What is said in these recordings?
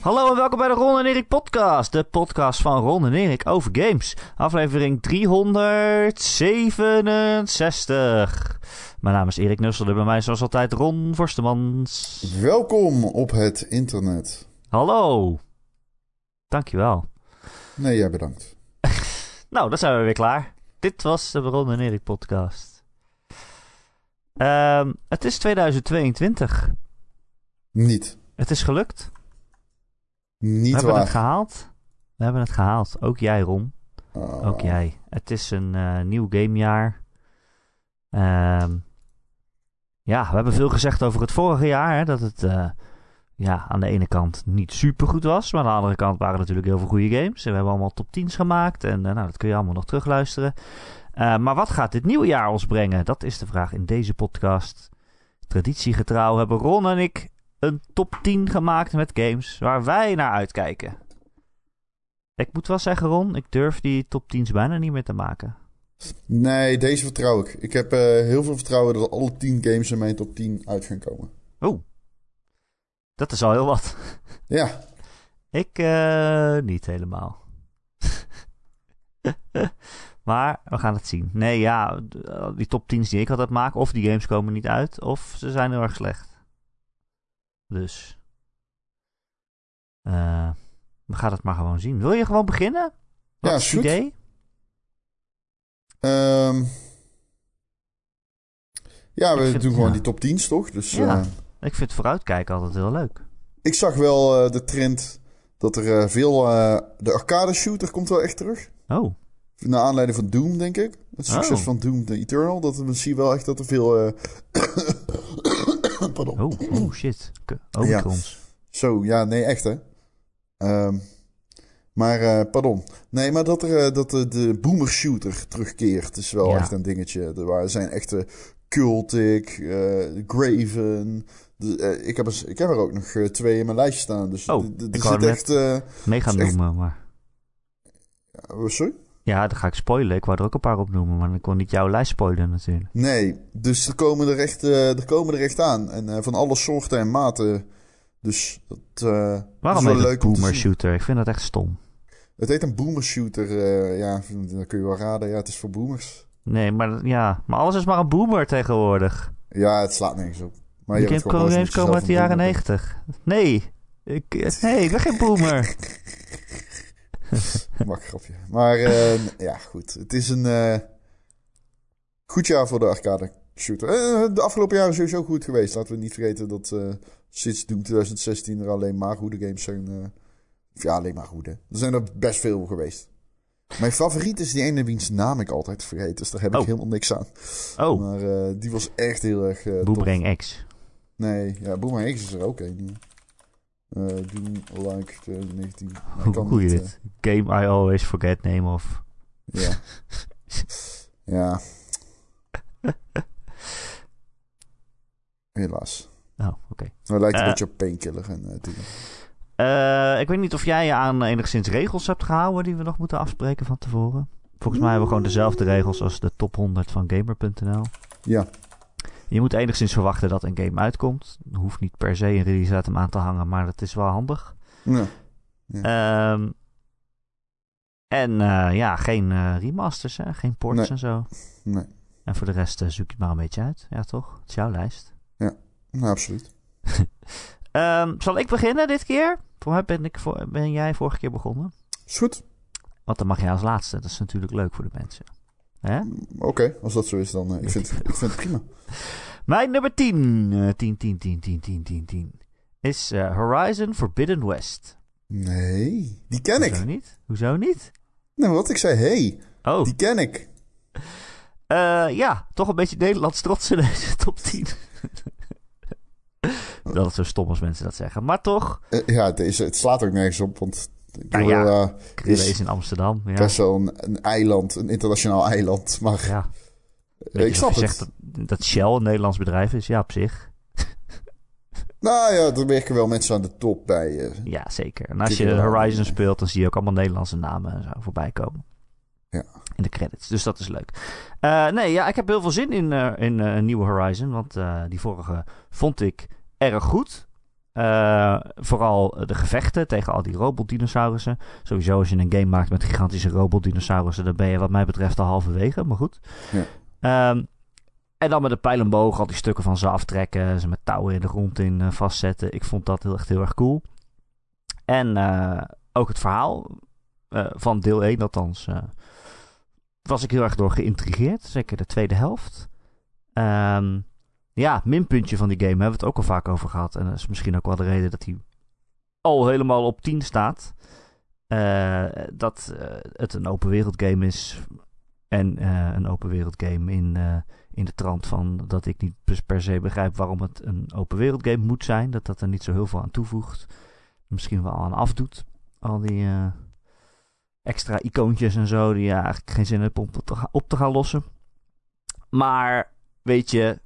Hallo en welkom bij de Ron en Erik podcast. De podcast van Ron en Erik over games. Aflevering 367. Mijn naam is Erik Nussel en bij mij zoals altijd Ron Forstemans. Welkom op het internet. Hallo. Dankjewel. Nee, jij bedankt. Nou, dan zijn we weer klaar. Dit was de Ron en Erik podcast. Ehm, het is 2022. Niet. Het is gelukt. We Niet hebben waar. het gehaald. We hebben het gehaald. Ook jij, Ron. Oh. Ook jij. Het is een eh, nieuw gamejaar. Ehm ja, we hebben veel gezegd over het vorige jaar. Hè, dat het eh, ja, aan de ene kant niet super goed was. Maar aan de andere kant waren er natuurlijk heel veel goede games. En we hebben allemaal top 10's gemaakt. En eh, nou, dat kun je allemaal nog terugluisteren. Maar wat gaat dit nieuwe jaar ons brengen? Dat is de vraag in deze podcast. Traditiegetrouw hebben Ron en ik een top 10 gemaakt met games waar wij naar uitkijken. Ik moet wel zeggen, Ron, ik durf die top 10's bijna niet meer te maken. Nee, deze vertrouw ik. Ik heb eh, heel veel vertrouwen dat alle 10 games in mijn top 10 uit gaan komen. Oh, dat is al heel wat. Ja, Ik eh, niet helemaal. maar we gaan het zien. Nee, ja, die top 10's die ik altijd maak, of die games komen niet uit, of ze zijn heel erg slecht. Dus. eh, we gaan het maar gewoon zien. Wil je gewoon beginnen? Wat Ja, is het idee? Ehm, ja we vind- doen gewoon ja. die top 10's toch? Dus Ja. eh, Ik vind vooruitkijken altijd heel leuk. ik zag wel eh, de trend dat er veel... de arcade shooter komt wel echt terug. Oh, Naar aanleiding van Doom, denk ik. Het succes Oh. van Doom the Eternal. Dat we zien wel echt dat er veel... Pardon. oh, oh shit. K- Omikrons. Zo, ja, nee, echt hè. Ehm, maar, eh, pardon. Nee, maar dat, er, eh, dat de, de boomer shooter terugkeert is wel Ja. echt een dingetje. Er zijn echte Cultic, eh, Graven. De, ik, heb er, ik heb er ook nog twee in mijn lijstje staan. Dus Oh, d- d- ik wou zit net- echt... eh, Mee gaan echt- noemen, maar... ja, sorry? Ja, dan ga ik spoilen. Ik wou er ook een paar op noemen, maar ik kon niet jouw lijst spoilen natuurlijk. Nee, dus er komen er echt, eh, er komen er echt aan. En eh, van alle soorten en maten. Dus dat eh, is Waarom wel heet leuk boomer shooter? Ik vind dat echt stom. Het heet een boomer shooter. ja, dan kun je wel raden. Ja, het is voor boomers. Nee, maar, ja, maar alles is maar een boomer tegenwoordig. Ja, het slaat nergens op. Maar je games komen uit de jaren negentig. Nee. Ik, nee, ik ben geen boomer. Mak grapje. Maar eh, ja, goed. Het is een eh, goed jaar voor de arcade shooter. Eh, de afgelopen jaren is sowieso goed geweest. Laten we niet vergeten dat eh, sinds Doom 2016 er alleen maar goede games zijn. of ja, alleen maar goede. Er zijn er best veel geweest. Mijn favoriet is die ene wiens naam ik altijd vergeet. Dus daar heb ik Oh. helemaal niks aan. Oh, Maar die was echt heel erg. Boomerang X. Nee, ja, Boomerang X is er ook een. Eh Doom like 2019. Maar ik Hoe hoe je niet, dit? Game I always forget name of... eh, ja. ja. Helaas. Oh, oké. Hij lijkt een Eh. beetje op Painkiller en eh. Eh, ik weet niet of jij je aan enigszins regels hebt gehouden die we nog moeten afspreken van tevoren. Volgens mij hebben we gewoon dezelfde regels als de top 100 van Gamer.nl. Ja, Je moet enigszins verwachten dat een game uitkomt. Er hoeft niet per se een release datum aan te hangen, maar dat is wel handig. ja. Ehm, en eh, ja, geen eh, remasters, hè? geen ports Nee. en zo. Nee. En voor de rest eh, zoek je het maar een beetje uit. Ja, toch? Het is jouw lijst. Nou, absoluut. Ehm, zal ik beginnen dit keer? Voor mij ben, ik voor, ben jij vorige keer begonnen. Is goed. Want dan mag jij als laatste. Dat is natuurlijk leuk voor de mensen. Oké, als dat zo is, dan... eh, ik, vind, ik vind het prima. Mijn nummer 10. eh 10, 10, 10, 10, 10, 10, 10. Is eh, Horizon Forbidden West. Nee, die ken Hoezo ik. niet? Hoezo niet? Nee, maar wat ik zei, hey, Oh, die ken ik. eh, ja, toch een beetje Nederlands trots in deze top 10. dat is zo stom als mensen dat zeggen. Maar toch, ja, deze, het slaat ook nergens op, want... Ik Nou bedoel, ja. Krille is in Amsterdam. Ja, best wel een, een eiland, een internationaal eiland. Maar ja. ik snap het. dat, dat Shell een Nederlands bedrijf is. Ja, op zich. Nou ja, er werken wel mensen aan de top bij. eh. Ja, zeker. En als je. Horizon speelt, dan zie je ook allemaal Nederlandse namen en zo voorbij komen. Ja. In de credits. Dus dat is leuk. Eh, nee, ja, ik heb heel veel zin in, in een nieuwe Horizon. Want die vorige vond ik erg goed. Uh, vooral de gevechten tegen al die robotdinosaurussen. Sowieso als je een game maakt met gigantische robotdinosaurussen, dan ben je wat mij betreft al halverwege, maar goed. Ja. Um, en dan met de pijl en boog al die stukken van ze aftrekken, ze met touwen in de grond in uh, vastzetten. Ik vond dat heel, echt heel erg cool. En uh, ook het verhaal van deel 1 althans, was ik heel erg door geïntrigeerd. Zeker de tweede helft. Um, ja, minpuntje van die game hebben we het ook al vaak over gehad. En dat is misschien ook wel de reden dat hij al helemaal op 10 staat. Uh, dat uh, het een open wereld game is. En uh, een open wereld game in, in de trant van dat ik niet per se begrijp waarom het een open wereld game moet zijn. Dat dat er niet zo heel veel aan toevoegt. Misschien wel aan afdoet. Al die extra icoontjes en zo die je eigenlijk geen zin hebt om op te gaan lossen. Maar weet je,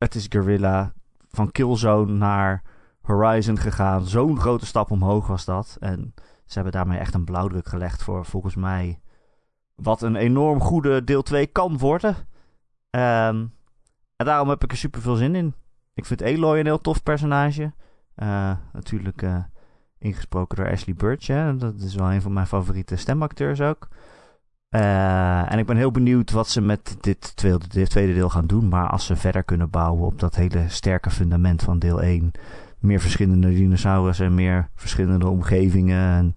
het is Guerrilla van Killzone naar Horizon gegaan. Zo'n grote stap omhoog was dat. En ze hebben daarmee echt een blauwdruk gelegd voor volgens mij wat een enorm goede deel 2 kan worden. Um, en daarom heb ik er super veel zin in. Ik vind Aloy een heel tof personage. Uh, natuurlijk uh, ingesproken door Ashley Burch. Hè? Dat is wel een van mijn favoriete stemacteurs ook. Uh, en ik ben heel benieuwd wat ze met dit tweede, deel gaan doen. Maar als ze verder kunnen bouwen op dat hele sterke fundament van deel 1. Meer verschillende dinosaurussen en meer verschillende omgevingen. En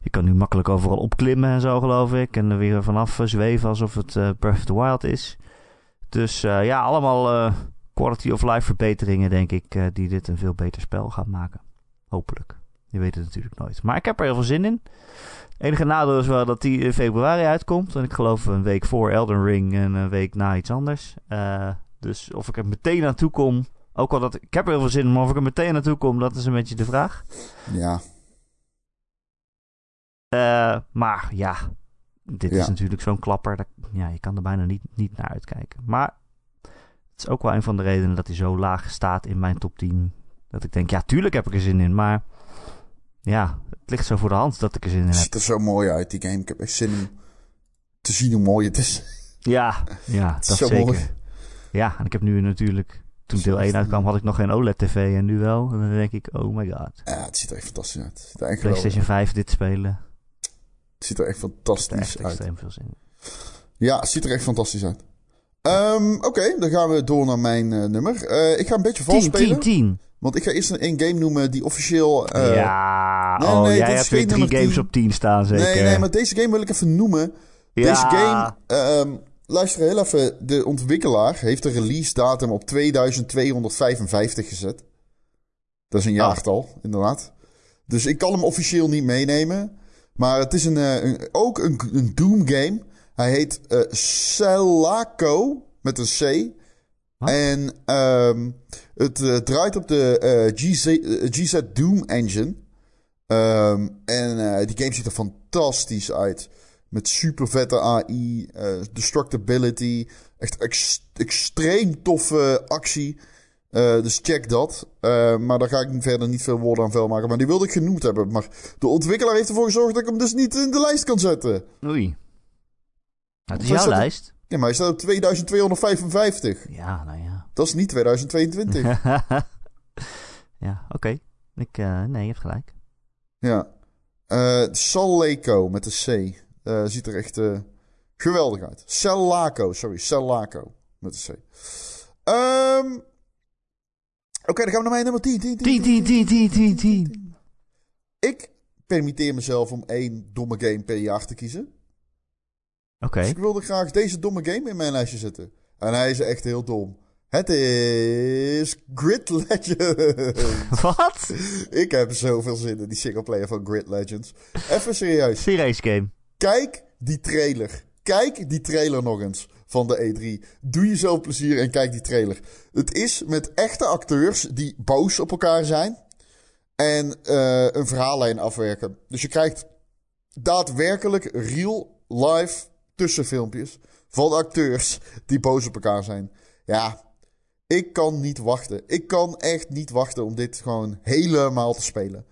je kan nu makkelijk overal opklimmen en zo, geloof ik. En er weer vanaf zweven alsof het of the Wild is. Dus uh, ja, allemaal quality of life verbeteringen, denk ik. die dit een veel beter spel gaan maken. Hopelijk. Je weet het natuurlijk nooit. Maar ik heb er heel veel zin in enige nadeel is wel dat die in februari uitkomt. En ik geloof een week voor Elden Ring en een week na iets anders. Uh, dus of ik er meteen naartoe kom. Ook al dat ik heb er heel veel zin in, maar of ik er meteen naartoe kom, dat is een beetje de vraag. Ja. Uh, maar ja, dit ja. is natuurlijk zo'n klapper. Dat, ja, je kan er bijna niet, niet naar uitkijken. Maar het is ook wel een van de redenen dat hij zo laag staat in mijn top 10. Dat ik denk, ja, tuurlijk heb ik er zin in, maar ja, het ligt zo voor de hand dat ik er zin in heb. Het ziet er zo mooi uit, die game. Ik heb echt zin om te zien hoe mooi het is. Ja, ja dat is zo zeker. Mooi. Ja, en ik heb nu natuurlijk... Toen deel 1 uitkwam had ik nog geen OLED-tv en nu wel. En dan denk ik, oh my god. Ja, het ziet er echt fantastisch uit. PlayStation 5 dit spelen. Het ziet er echt fantastisch echt uit. extreem veel zin Ja, het ziet er echt fantastisch uit. Um, Oké, dan gaan we door naar mijn uh, nummer. Uh, ik ga een beetje vals spelen. 10, 10. Want ik ga eerst een game noemen die officieel... Uh, ja, nee, oh, nee, jij hebt weer drie games 10. op 10 staan zeker? Nee, nee, maar deze game wil ik even noemen. Ja. Deze game... Um, luister heel even. De ontwikkelaar heeft de release datum op 2255 gezet. Dat is een ah. jaartal, oh. inderdaad. Dus ik kan hem officieel niet meenemen. Maar het is een, een ook een, een Doom game. Hij heet uh, Celaco met een C. En um, het uh, draait op de uh, GZ, uh, GZ Doom engine. Um, en die game ziet er fantastisch uit. Met super vette AI, destructibility. Echt ex extreem toffe actie. dus check dat. maar daar ga ik verder niet veel woorden aan vuil maken. Maar die wilde ik genoemd hebben. Maar de ontwikkelaar heeft ervoor gezorgd dat ik hem dus niet in de lijst kan zetten. Oei. Het is jouw lijst. Ja, maar hij staat op 2255. Ja, nou ja. Dat is niet 2022. ja, oké. Okay. Ik, uh, nee, je hebt gelijk. Ja. Uh, Salleco met de C. Uh, ziet er echt geweldig uit. Cellaco, sorry. Cellaco met de C. Um, Oké, okay, dan gaan we naar mijn nummer 10. 10, 10, 10, 10, 10, 10, 10. Ik permitteer mezelf om één domme game per jaar te kiezen. Oké. Dus ik wilde graag deze domme game in mijn lijstje zetten. En hij is echt heel dom. Het is Grid Legends. Wat? Ik heb zoveel zin in die singleplayer van Grid Legends. Even serieus. Serious game. Kijk die trailer. Kijk die trailer nog eens van de E3. Doe jezelf plezier en kijk die trailer. Het is met echte acteurs die boos op elkaar zijn. En uh, een verhaallijn afwerken. Dus je krijgt daadwerkelijk real live tussenfilmpjes van acteurs die boos op elkaar zijn. Ja, ik kan niet wachten. Ik kan echt niet wachten om dit gewoon helemaal te spelen.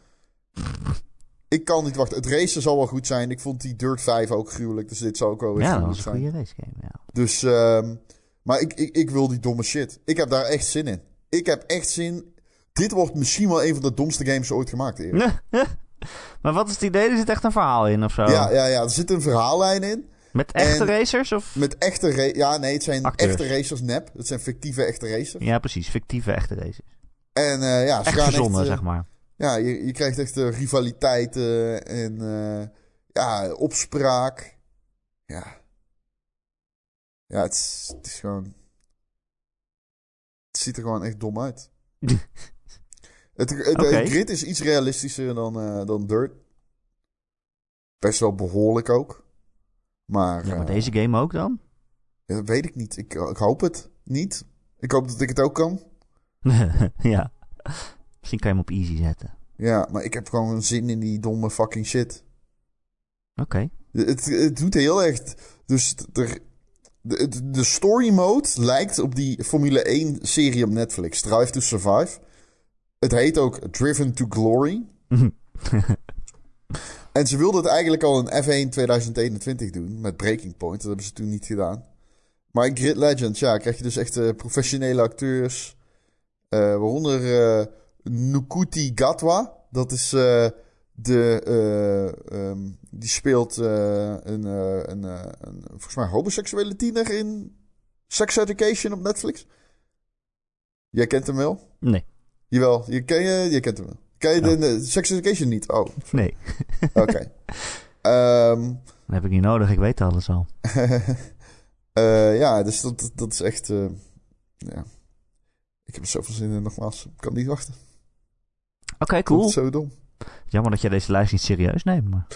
Ik kan niet wachten. Het racen zal wel goed zijn. Ik vond die Dirt 5 ook gruwelijk. Dus dit zou ook wel weer ja, goed zijn. Ja, een goede racegame, ja. Dus, um, maar ik, ik, ik wil die domme shit. Ik heb daar echt zin in. Ik heb echt zin. dit wordt misschien wel een van de domste games ooit gemaakt, Erik. maar wat is het idee? Er zit echt een verhaal in of zo? Ja, ja, ja, er zit een verhaallijn in. Met echte En- racers? Of? Met echte... Ja, nee, het zijn Acteurs. echte racers nep. Het zijn fictieve echte racers. Ja, precies. Fictieve echte racers. En eh, ja, ze Echt gaan echt, eh, zeg maar. Ja, je, je krijgt echt eh, rivaliteiten en ja, opspraak. Ja. Ja, het is, het is gewoon... Het ziet er gewoon echt dom uit. Het, het, grid is iets realistischer dan, dan Dirt. Best wel behoorlijk ook. Maar, Ja, maar eh, deze game ook dan? ja, dat weet ik niet. Ik, ik hoop het niet. Ik hoop dat ik het ook kan. ja. Misschien kan je hem op easy zetten. Ja, maar ik heb gewoon zin in die domme fucking shit. Oké. Het, het doet heel echt. Dus er, de, de story mode lijkt op die Formule 1 serie op Netflix, Drive to Survive. Het heet ook Driven to Glory. En ze wilden het eigenlijk al in F1 2021 doen met Breaking Point. Dat hebben ze toen niet gedaan. Maar in Grid Legends, ja, krijg je dus echt professionele acteurs. Eh, waaronder eh Nukuti Gatwa. Dat is eh, de. eh, ehm, die speelt een, een, een, volgens mij, homoseksuele tiener in Sex Education op Netflix. Jij kent hem wel? Nee. Jawel, je, ken je, je kent hem wel. Ken je de, de Sex Education niet? Oh, Nee. oké. Ehm, Dat heb ik niet nodig. Ik weet alles al. eh, ja, dus dat, dat is echt. eh, ja. Ik heb er zoveel zin in, nogmaals. Ik kan niet wachten. Oké, Dat cool. zo dom. Jammer dat jij deze lijst niet serieus neemt. Maar...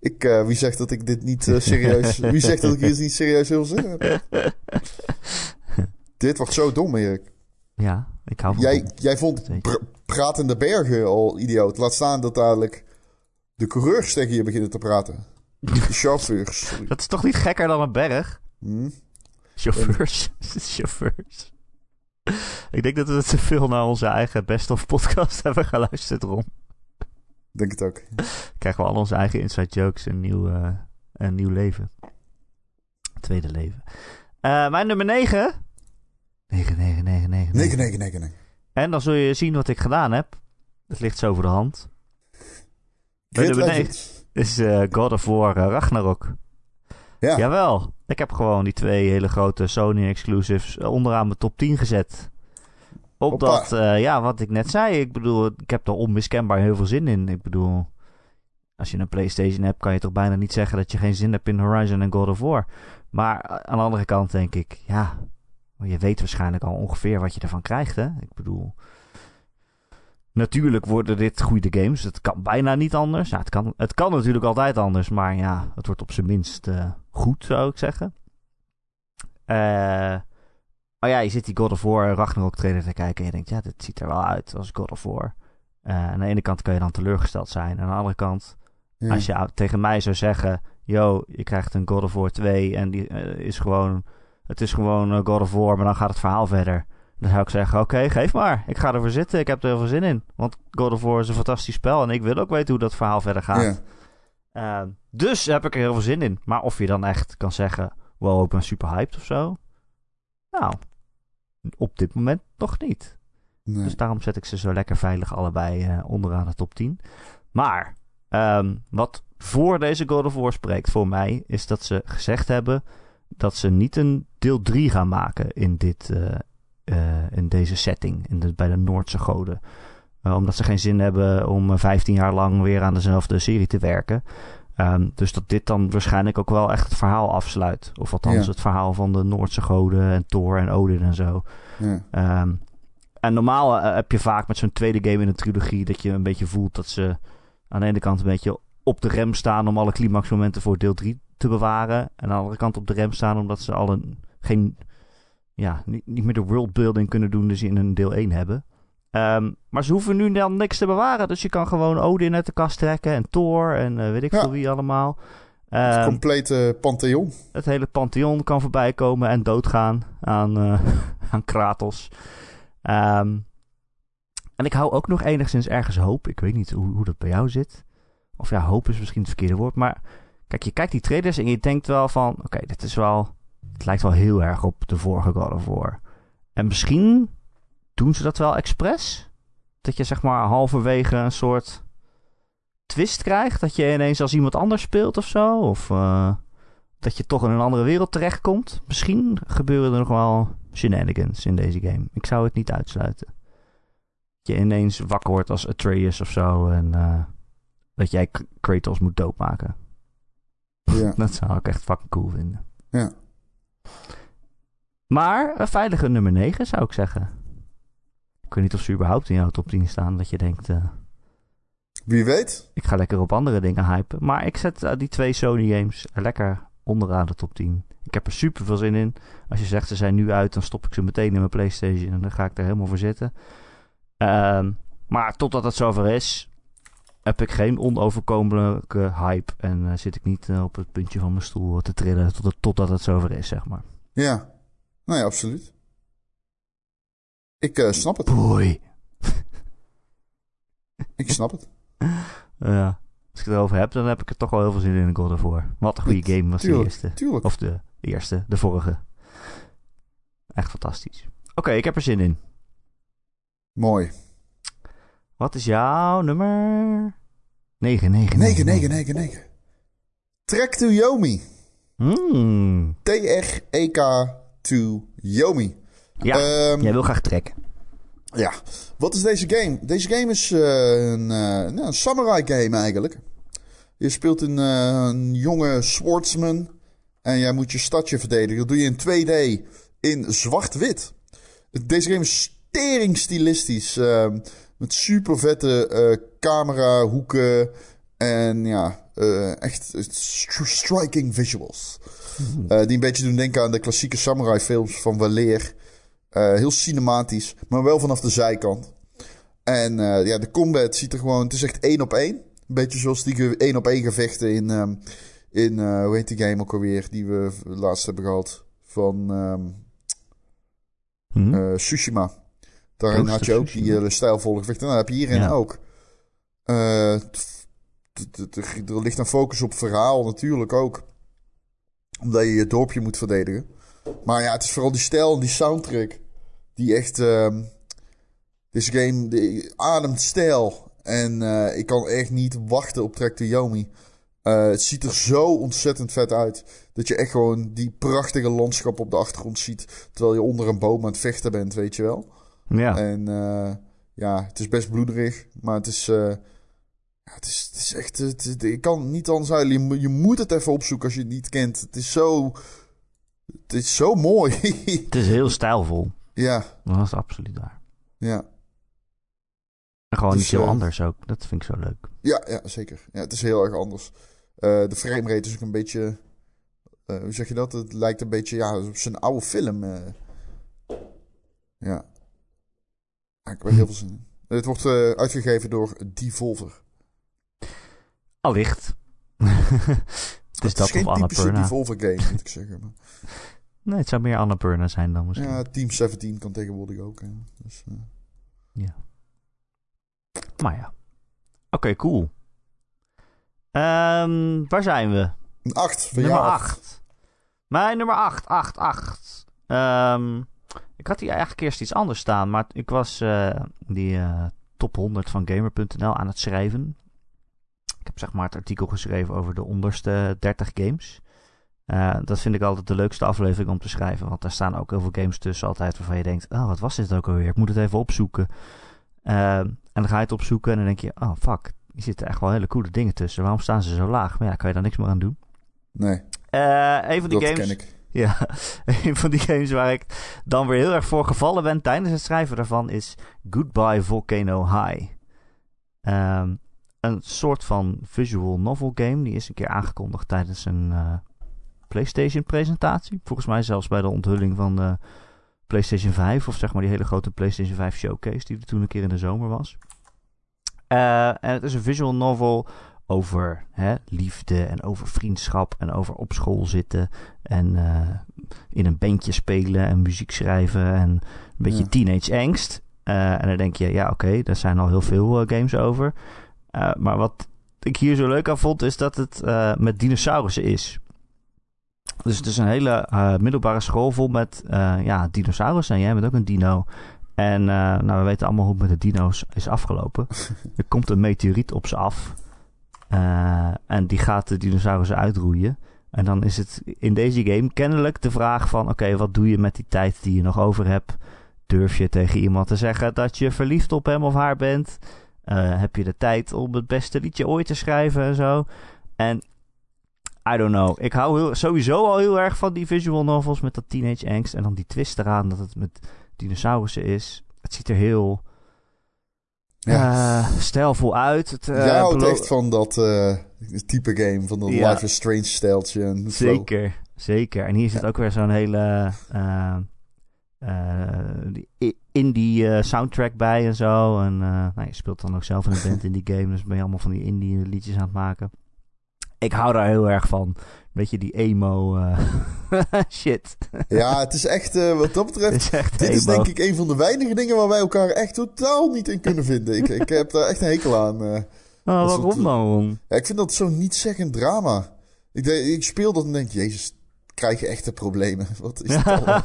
Ik, eh, wie zegt dat ik dit niet serieus... wie zegt dat ik hier niet serieus wil zin dit wordt zo dom, Erik. Ja, ik hou van Jij, jij vond pratende bergen al idioot. Laat staan dat dadelijk de coureurs tegen je beginnen te praten. De chauffeurs. sorry. Dat is toch niet gekker dan een berg? Hm? Chauffeurs. Chauffeurs. Ik denk dat we te veel naar onze eigen best of podcast hebben geluisterd, Ron. Denk het ook. Krijgen we al onze eigen inside jokes een nieuw, eh, een nieuw leven. Tweede leven. Eh, mijn nummer 9. 9, 9, 9, 9. Nee, nee, nee, nee. En dan zul je zien wat ik gedaan heb. Het ligt zo voor de hand. Grid. Legends. is God of War eh, Ragnarok. Ja. Jawel, ik heb gewoon die twee hele grote Sony exclusives eh, onderaan mijn top 10 gezet. Omdat, eh, ja, wat ik net zei, ik bedoel, ik heb er onmiskenbaar heel veel zin in. Ik bedoel, als je een PlayStation hebt, kan je toch bijna niet zeggen dat je geen zin hebt in Horizon en God of War. Maar aan de andere kant denk ik, ja, maar je weet waarschijnlijk al ongeveer wat je ervan krijgt, hè? Ik bedoel, natuurlijk worden dit goede games. Het kan bijna niet anders. Ja, het, kan, het kan natuurlijk altijd anders, maar ja, het wordt op zijn minst eh, goed, zou ik zeggen. Eh, maar ja, je zit die God of War Ragnarok trailer te kijken en je denkt, ja, dit ziet er wel uit als God of War. Eh, aan de ene kant kan je dan teleurgesteld zijn. Aan de andere kant, Ja. als je tegen mij zou zeggen, yo, je krijgt een God of War 2 en die eh, is gewoon, het is gewoon eh, God of War, maar dan gaat het verhaal verder. Dan zou ik zeggen, oké, geef maar. Ik ga ervoor zitten. Ik heb er heel veel zin in. Want God of War is een fantastisch spel. En ik wil ook weten hoe dat verhaal verder gaat. Uh, dus heb ik er heel veel zin in. Maar of je dan echt kan zeggen, wow, ik ben super hyped of zo. Nou, op dit moment nog niet. Nee. Dus daarom zet ik ze zo lekker veilig allebei uh, onderaan de top 10. Maar um, wat voor deze God of War spreekt voor mij, is dat ze gezegd hebben dat ze niet een deel 3 gaan maken in, dit, uh, uh, in deze setting, in de, bij de Noordse goden. Uh, omdat ze geen zin hebben om 15 jaar lang weer aan dezelfde serie te werken. Um, dus dat dit dan waarschijnlijk ook wel echt het verhaal afsluit. Of althans Ja. het verhaal van de Noordse goden en Thor en Odin en zo. Ja. Um, en normaal heb je vaak met zo'n tweede game in een trilogie dat je een beetje voelt dat ze aan de ene kant een beetje op de rem staan om alle climaxmomenten voor deel 3 te bewaren. En aan de andere kant op de rem staan omdat ze al een, geen, ja, niet, niet meer de worldbuilding kunnen doen die ze in een deel 1 hebben. Um, maar ze hoeven nu dan niks te bewaren. Dus je kan gewoon Odin uit de kast trekken en Thor en uh, weet ik Ja. veel wie allemaal. Het Um, complete pantheon. het hele pantheon kan voorbij komen en doodgaan aan, uh, aan Kratos. Um, en ik hou ook nog enigszins ergens hoop. Ik weet niet hoe, hoe dat bij jou zit. Of ja, hoop is misschien het verkeerde woord. Maar kijk, je kijkt die trailers en je denkt wel van... Oké, dit is wel... Het lijkt wel heel erg op de vorige God of War. En misschien doen ze dat wel expres. dat je zeg maar halverwege een soort twist krijgt? Dat je ineens als iemand anders speelt of zo? Of uh, dat je toch in een andere wereld terechtkomt? Misschien gebeuren er nog wel shenanigans in deze game. Ik zou het niet uitsluiten. Dat je ineens wakker wordt als Atreus of zo en uh, dat jij Kratos moet doodmaken. Ja. dat zou ik echt fucking cool vinden. Ja. Maar een veilige nummer 9 zou ik zeggen. Ik weet niet of ze überhaupt in jouw top 10 staan. Dat je denkt. Uh, Wie weet. Ik ga lekker op andere dingen hypen. Maar ik zet uh, die twee Sony games lekker onderaan de top 10. Ik heb er super veel zin in. Als je zegt ze zijn nu uit, dan stop ik ze meteen in mijn PlayStation. En dan ga ik er helemaal voor zitten. Uh, maar totdat het zover is, heb ik geen onoverkomelijke hype. En uh, zit ik niet op het puntje van mijn stoel te trillen tot het, totdat het zover is, zeg maar. Ja, nou ja, absoluut. Ik snap het. Boy. ik snap het. Ja, als ik het erover heb, dan heb ik er toch wel heel veel zin in God War. Wat een goede game was tuurlijk, de eerste. Tuurlijk. Of de eerste, de vorige. Echt fantastisch. Oké, okay, ik heb er zin in. Mooi. Wat is jouw nummer? 9, 9, 9. 9, 9, 9. Trek to Yomi. Mm. T-R-E-K to Yomi. Ja, um, jij wil graag trekken. Ja, wat is deze game? Deze game is uh, een, uh, nou, een samurai game eigenlijk. Je speelt een, uh, een jonge swordsman en jij moet je stadje verdedigen. Dat doe je in 2D in zwart-wit. Deze game is stering stilistisch. Ehm, met super vette camera, hoeken en ja, echt striking visuals. Hmm. die een beetje doen denken aan de klassieke samurai films van Waleer. Uh, heel cinematisch, maar wel vanaf de zijkant. En uh, ja, de combat ziet er gewoon... Het is echt één op één. Een beetje zoals die één op één gevechten in... Um, in uh, hoe heet die game ook alweer? Die we laatst hebben gehad. Van um, hmm? Tsushima. Daarin had je ook die stijlvolle gevechten. Nou, heb je hierin ja. ook. er ligt een focus op verhaal natuurlijk ook. Omdat je je dorpje moet verdedigen. Maar ja, het is vooral die stijl en die soundtrack. Die echt. Uh, deze game ademt stijl. En uh, ik kan echt niet wachten op Trek to Yomi. Uh, het ziet er zo ontzettend vet uit. Dat je echt gewoon die prachtige landschap op de achtergrond ziet. Terwijl je onder een boom aan het vechten bent, weet je wel. Ja. En uh, ja, het is best bloederig. Maar het is. ja, het, is, het is echt. Het, ik kan niet anders uit. Je, je moet het even opzoeken als je het niet kent. Het is zo. Het is zo mooi. het is heel stijlvol. Ja. Dat is absoluut waar. Ja. En gewoon iets heel uh, anders ook. Dat vind ik zo leuk. Ja, ja zeker. Ja, het is heel erg anders. Uh, de framerate is ook een beetje... Uh, hoe zeg je dat? Het lijkt een beetje ja, op zijn oude film. ja. Ik heb er heel veel zin in. Het wordt uitgegeven door Devolver. Allicht. het is dat, is of Annapurna. Het is Devolver game, moet ik zeggen. Maar... Nee, het zou meer Annapurna zijn dan misschien. Ja, Team 17 kan tegenwoordig ook. Hè. Dus, uh... Ja. Maar ja. Oké, okay, cool. Um, waar zijn we? 8. Nummer 8. Mijn nummer 8. 8, 8. Um, ik had hier eigenlijk eerst iets anders staan. Maar ik was uh, die uh, top 100 van Gamer.nl aan het schrijven. Ik heb zeg maar het artikel geschreven over de onderste 30 games. Uh, dat vind ik altijd de leukste aflevering om te schrijven. Want daar staan ook heel veel games tussen altijd waarvan je denkt... Oh, wat was dit ook alweer? Ik moet het even opzoeken. En dan ga je het opzoeken en dan denk je... Oh, fuck. Hier zitten echt wel hele coole dingen tussen. Waarom staan ze zo laag? Maar ja, kan je daar niks meer aan doen. Nee. Een van die dat games... ken ik. Ja, een van die games waar ik dan weer heel erg voor gevallen ben tijdens het schrijven daarvan is Goodbye Volcano High. Um, een soort van visual novel game. Die is een keer aangekondigd tijdens een uh, PlayStation-presentatie. Volgens mij zelfs bij de onthulling van de PlayStation 5. Of zeg maar die hele grote PlayStation 5 showcase die er toen een keer in de zomer was. Uh, en het is een visual novel over hè, liefde en over vriendschap en over op school zitten en uh, in een bandje spelen en muziek schrijven en een beetje ja. teenage angst. Uh, en dan denk je, ja oké, okay, daar zijn al heel veel uh, games over. maar wat ik hier zo leuk aan vond, is dat het met dinosaurussen is. Dus het is een hele middelbare school vol met ja, dinosaurussen. En jij bent ook een dino. En nou, we weten allemaal hoe het met de dino's is afgelopen. er komt een meteoriet op ze af. Uh, en die gaat de dinosaurussen uitroeien. En dan is het in deze game kennelijk de vraag van... oké, wat doe je met die tijd die je nog over hebt? Durf je tegen iemand te zeggen dat je verliefd op hem of haar bent? Uh, heb je de tijd om het beste liedje ooit te schrijven en zo? En I don't know. Ik hou sowieso al heel erg van die visual novels met dat teenage angst. En dan die twist eraan dat het met dinosaurussen is. Het ziet er heel ja. uh, stijlvol uit. Het, uh, Jij houdt echt van dat uh, type game, van dat ja. Life is Strange stijltje. En zeker, zeker. En hier zit ja. ook weer zo'n hele indie soundtrack bij en zo. En nou, je speelt dan ook zelf in een band in die game, dus ben je allemaal van die indie liedjes aan het maken. Ik hou daar heel erg van. Weet je, die emo uh, shit. Ja, het is echt, uh, wat dat betreft, is dit emo. is denk ik een van de weinige dingen waar wij elkaar echt totaal niet in kunnen vinden. ik, ik heb daar echt een hekel aan. Uh, oh, waarom dan? Ja, ik vind dat zo niet zeggend drama. Ik, ik speel dat en denk, jezus, krijg je echte problemen. Wat is dat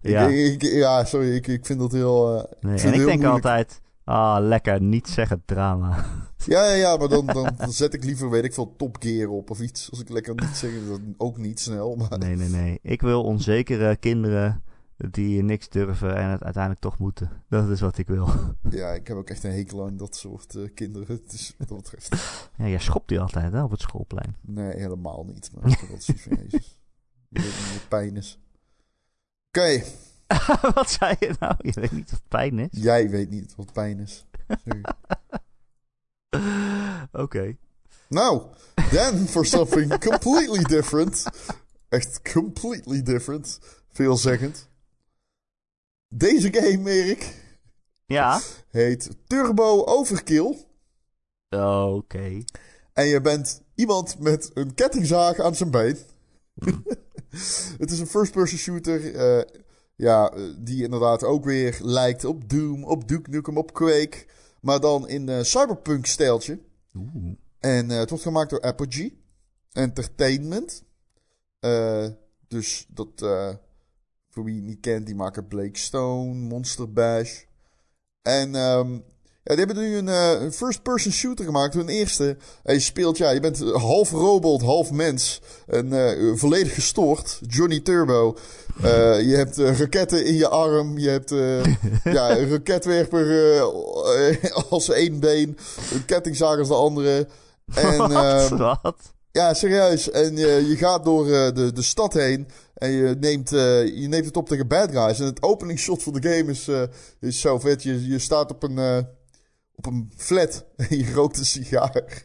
ja. Ik, ik, ja, sorry, ik, ik vind dat heel... nee, ik en ik denk altijd, ah, lekker, niet zeggen drama. Ja, ja, ja maar dan, dan, zet ik liever, weet ik veel, Top Gear op of iets. Als ik lekker niet zeg, dan ook niet snel. Maar... Nee, nee, nee. Ik wil onzekere kinderen die niks durven en het uiteindelijk toch moeten. Dat is wat ik wil. Ja, ik heb ook echt een hekel aan dat soort uh, kinderen. Dus wat dat betreft. Ja, jij schopt die altijd hè, op het schoolplein. Nee, helemaal niet. Maar wel zoiets van Jezus. Je weet niet wat pijn is. Oké. Okay. wat zei je nou? Je weet niet wat pijn is? Jij weet niet wat pijn is. Sorry. Oké. Now, then for something completely different. Echt completely different. Veelzeggend. Deze game, Erik. Ja. Heet Turbo Overkill. Oké. En je bent iemand met een kettingzaag aan zijn been. het is een first-person shooter. Uh, ja, die inderdaad ook weer lijkt op Doom, op Duke Nukem, op Quake. Maar dan in uh, cyberpunk-stijltje. En uh, het wordt gemaakt door Apogee Entertainment. Uh, dus dat, voor wie het niet kent, die maken Blake Stone, Monster Bash. En um, ja, die hebben nu een, uh, een first-person shooter gemaakt. Hun eerste. En je speelt, ja, je bent half robot, half mens. En uh, volledig gestoord. Johnny Turbo. Uh, je hebt raketten in je arm. Je hebt ja, een raketwerper als één been. Een kettingzaag als de andere. En, wat? Ehm, wat? Ja, serieus. En je gaat door de, de stad heen. En je neemt, je neemt het op tegen bad guys. En het opening shot van de game is, is zo vet. Je, je staat op een op een flat en je rookt een sigaar.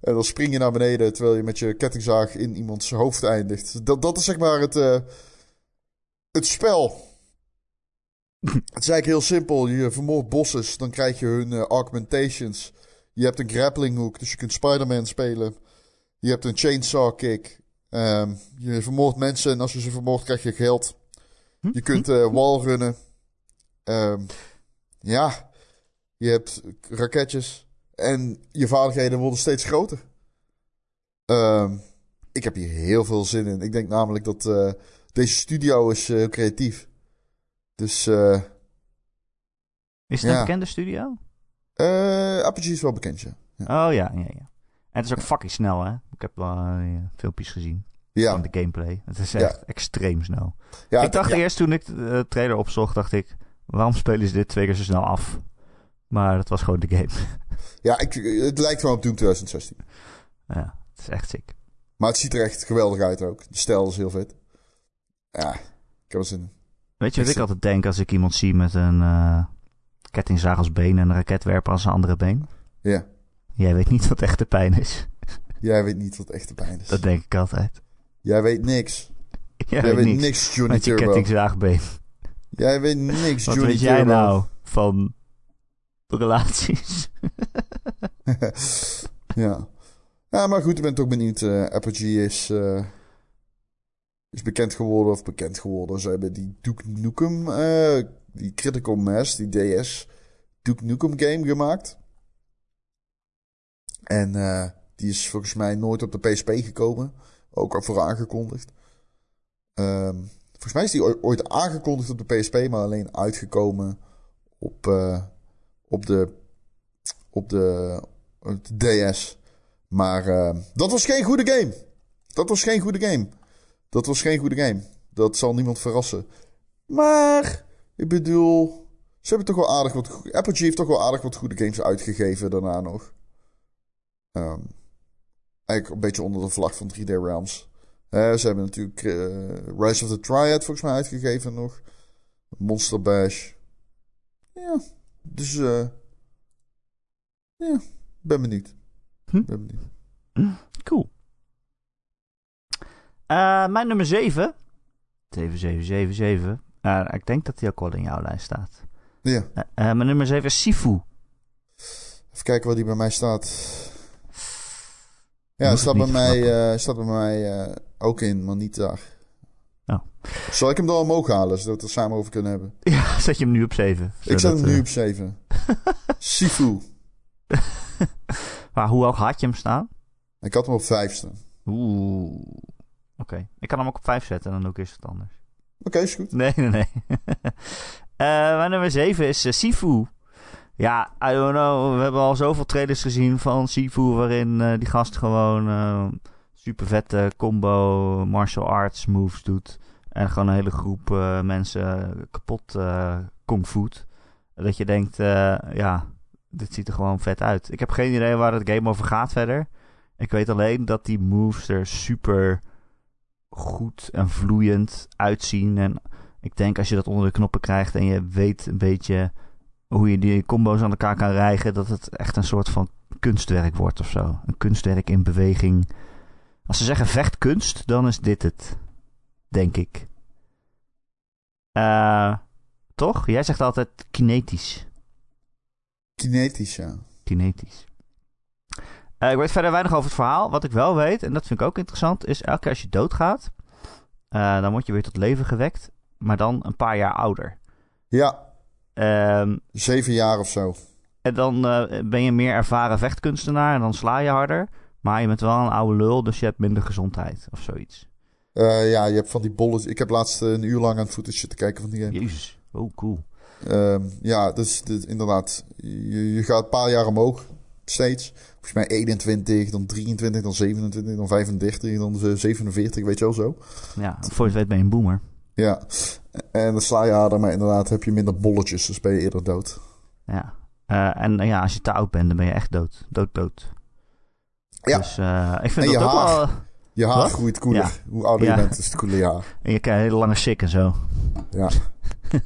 En dan spring je naar beneden terwijl je met je kettingzaag in iemands hoofd eindigt. Dat, dat is zeg maar het, uh, het spel. het is eigenlijk heel simpel. Je vermoordt bosses, dan krijg je hun uh, augmentations. Je hebt een grappling hook, dus je kunt Spider-Man spelen. Je hebt een chainsaw kick. Um, je vermoordt mensen en als je ze vermoordt krijg je geld. Je kunt uh, wallrunnen. Um, ja, je hebt raketjes. En je vaardigheden worden steeds groter. Uh, ik heb hier heel veel zin in. Ik denk namelijk dat uh, deze studio is uh, creatief. Dus. Uh, is het een bekende studio? Apogee is wel bekend, ja. ja. Oh ja, ja, ja. En het is ook fucking snel, hè? Ik heb wel filmpjes gezien. Ja. Van de gameplay. Het is echt extreem snel. Ja, ik dacht eerst toen ik de trailer opzocht, dacht ik... Waarom spelen ze dit twee keer zo snel af? Maar dat was gewoon de game. Ja, ik, het lijkt gewoon op Doom 2016. Ja, het is echt sick. Maar het ziet er echt geweldig uit ook. De stijl is heel vet. Ja, ik heb er zin in. Weet je wat ik altijd denk als ik iemand zie met een uh, kettingzaag als been en een raketwerper als een andere been? Ja. Jij weet niet wat echte pijn is. Jij weet niet wat echte pijn is. Dat denk ik altijd. Jij weet niks. Jij, weet, niks. niks, Johnny met je Turbo. kettingzaagbeen. Jij weet niks, wat Johnny weet jij nou van relaties. ja. Ja, maar goed, ik ben toch benieuwd. Uh, Apogee is, uh, is bekend geworden of bekend geworden. Ze hebben die Duke Nukem, uh, die Critical Mass, die DS Duke Nukem game gemaakt. En die is volgens mij nooit op de PSP gekomen. Ook al voor aangekondigd. Um, volgens mij is die ooit aangekondigd op de PSP, maar alleen uitgekomen op, eh, op, de, op, de, DS. Maar eh, dat was geen goede game. Dat was geen goede game. Dat was geen goede game. Dat zal niemand verrassen. Maar, ik bedoel, ze hebben toch wel aardig wat... Apogee heeft toch wel aardig wat goede games uitgegeven daarna nog. Ehm, eigenlijk een beetje onder de vlag van 3D Realms. Ze hebben natuurlijk eh, Rise of the Triad volgens mij uitgegeven nog. Monster Bash. Ja, dus eh ja, ben benieuwd. Hm. Ben benieuwd. Cool. Eh, mijn nummer 7. 7777. Uh, ik denk dat die ook in jouw lijst staat. Ja, Eh, eh, mijn nummer 7 is Sifu. even kijken waar die bij mij staat. Ja, staat bij mij, staat bij mij ook in, maar niet daar. Oh. Zal ik hem dan omhoog halen, zodat we het er samen over kunnen hebben? Ja, zet je hem nu op 7. ik zet hem nu op 7. Sifu. Maar hoe hoog had je hem staan? Ik had hem op 5 staan. Oeh. Oké. Ik kan hem ook op 5 zetten en dan doe ik eerst wat anders. Oké, is goed. Nee, nee, nee. Eh, mijn nummer 7 is eh, Sifu. Ja, I don't know. We hebben al zoveel trailers gezien van Sifu... waarin eh, die gast gewoon eh, super vette combo martial arts moves doet. En gewoon een hele groep eh, mensen kapot uh, kungfuut. Dat je denkt, uh, ja, dit ziet er gewoon vet uit. Ik heb geen idee waar het game over gaat verder. Ik weet alleen dat die moves er super goed en vloeiend uitzien. En ik denk als je dat onder de knoppen krijgt en je weet een beetje hoe je die combo's aan elkaar kan rijgen, dat het echt een soort van kunstwerk wordt of zo. Een kunstwerk in beweging. Als ze zeggen vechtkunst, dan is dit het. Denk ik. Uh, toch? Jij zegt altijd kinetisch. Kinetisch, ja. Kinetisch. Uh, ik weet verder weinig over het verhaal. Wat ik wel weet, en dat vind ik ook interessant, is elke keer als je doodgaat, uh, dan word je weer tot leven gewekt, maar dan een paar jaar ouder. Ja. Um, Zeven jaar of zo. En dan ben je meer ervaren vechtkunstenaar en dan sla je harder. Maar je bent wel een oude lul, dus je hebt minder gezondheid of zoiets. Uh, ja, je hebt van die bollen. Ik heb laatst een uur lang aan het footage te kijken van die game. Jezus, oh cool. Uh, ja, dus, dus inderdaad. Je, je, gaat een paar jaar omhoog, steeds. Volgens mij 21, dan 23, dan 27, dan 35, dan 47, weet je wel zo. Ja, voor je het weet ben je een boomer. Ja, en dan sla je harder, maar inderdaad heb je minder bolletjes, dus ben je eerder dood. Ja, uh, en ja, als je te oud bent, dan ben je echt dood. Dood, dood. Ja. Dus uh, ik vind en dat ook haar, wel... Je haar Wat? groeit koeler. Ja. Hoe ouder Ja. je bent, is het koeler je haar. En je krijgt hele lange sik en zo. Ja.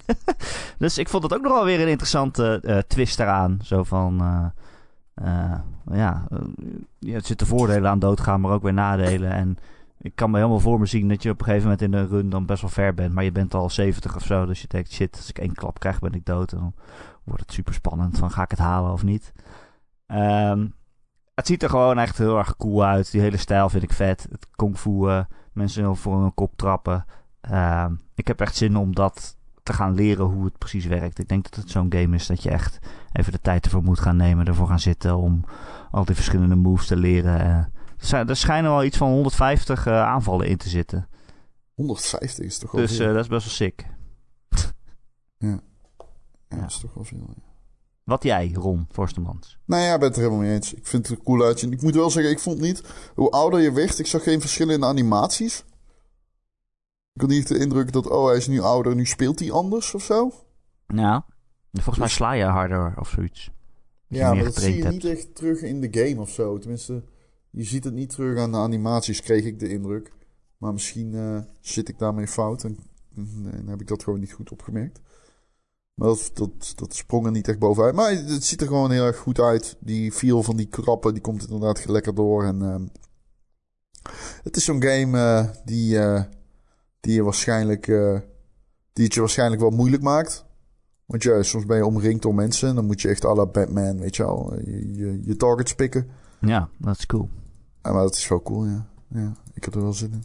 dus ik vond het ook nog wel weer een interessante uh, twist eraan. Zo van... Uh, ja, ja, er zitten voordelen aan doodgaan, maar ook weer nadelen. En ik kan me helemaal voor me zien dat je op een gegeven moment in een run dan best wel ver bent. Maar je bent al 70 of zo. Dus je denkt, shit, als ik één klap krijg ben ik dood. En dan wordt het super spannend van ga ik het halen of niet. Um, het ziet er gewoon echt heel erg cool uit. Die hele stijl vind ik vet. Het kung fu, uh, mensen voor hun kop trappen. Uh, ik heb echt zin om dat te gaan leren hoe het precies werkt. Ik denk dat het zo'n game is dat je echt even de tijd ervoor moet gaan nemen. Ervoor gaan zitten om al die verschillende moves te leren. Uh, er schijnen wel iets van 150 uh, aanvallen in te zitten. 150 is toch wel Dus dat is best wel sick. ja. ja. ja. dat is toch wel veel. Ja. Wat jij, Ron Forstemans? Nou ja, ik ben het er helemaal mee eens. Ik vind het er cool uitzien. Ik moet wel zeggen, ik vond niet... Hoe ouder je werd, ik zag geen verschil in de animaties. Ik had niet de indruk dat, oh, hij is nu ouder, nu speelt hij anders of zo. Ja, volgens mij Dus- sla je harder of zoiets. Ja, maar dat zie je niet echt terug in de game of zo. Tenminste, je ziet het niet terug aan de animaties, kreeg ik de indruk. Maar misschien eh, zit ik daarmee fout en, en heb ik dat gewoon niet goed opgemerkt. Maar dat, dat, dat sprong er niet echt bovenuit. Maar het ziet er gewoon heel erg goed uit. Die feel van die krappen, die komt inderdaad lekker door. En ehm, het is zo'n game eh, die, eh, die je waarschijnlijk, eh, die het je waarschijnlijk wel moeilijk maakt. Want ja, soms ben je omringd door mensen en dan moet je echt à la Batman, weet je wel, je, je, je targets pikken. Ja, dat is cool. Ja, maar dat is wel cool, ja. ja. Ik heb er wel zin in.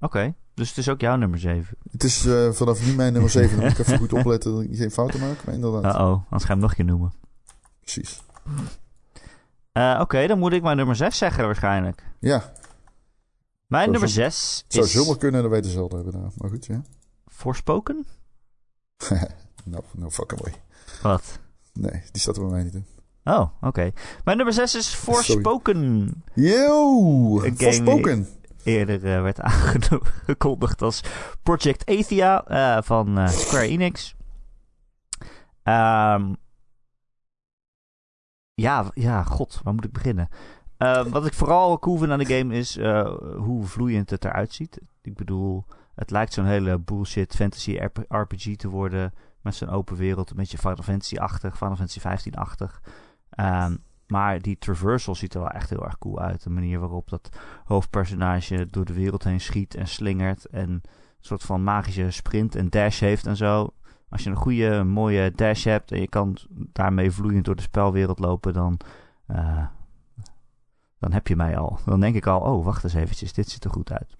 Oké, dus het is ook jouw nummer 7. Het is eh, vanaf nu mijn nummer 7. Dan moet ik even goed opletten dat ik geen fouten maak. Maar inderdaad, Uh-oh, anders ga je hem nog een keer noemen. precies. Eh, Oké, dan moet ik mijn nummer 6 zeggen waarschijnlijk. Ja, Mijn Zou nummer zo- 6 het zou is zomaar kunnen dat wij dezelfde hebben daar. Maar goed, ja. Forspoken. no, no fucking way. Wat? Nee, die staat er bij mij niet in. Oh, oké. Mijn nummer 6 is Forspoken. Yo! Forspoken. Eerder eh, werd aangekondigd als Project Athia eh, van eh, Square Enix. Ehm ja, ja, god, waar moet ik beginnen? Ehm, wat ik vooral cool vind aan de game is hoe vloeiend het eruit ziet. Ik bedoel, het lijkt zo'n hele bullshit fantasy RP- RPG te worden. Met zo'n open wereld, een beetje Final Fantasy-achtig, Final Fantasy 15-achtig. Ehm, maar die traversal ziet er wel echt heel erg cool uit. De manier waarop dat hoofdpersonage door de wereld heen schiet en slingert. En een soort van magische sprint en dash heeft en zo. Als je een goede, mooie dash hebt en je kan daarmee vloeiend door de spelwereld lopen, dan, eh, dan heb je mij al. Dan denk ik al, oh, wacht eens eventjes, dit ziet er goed uit.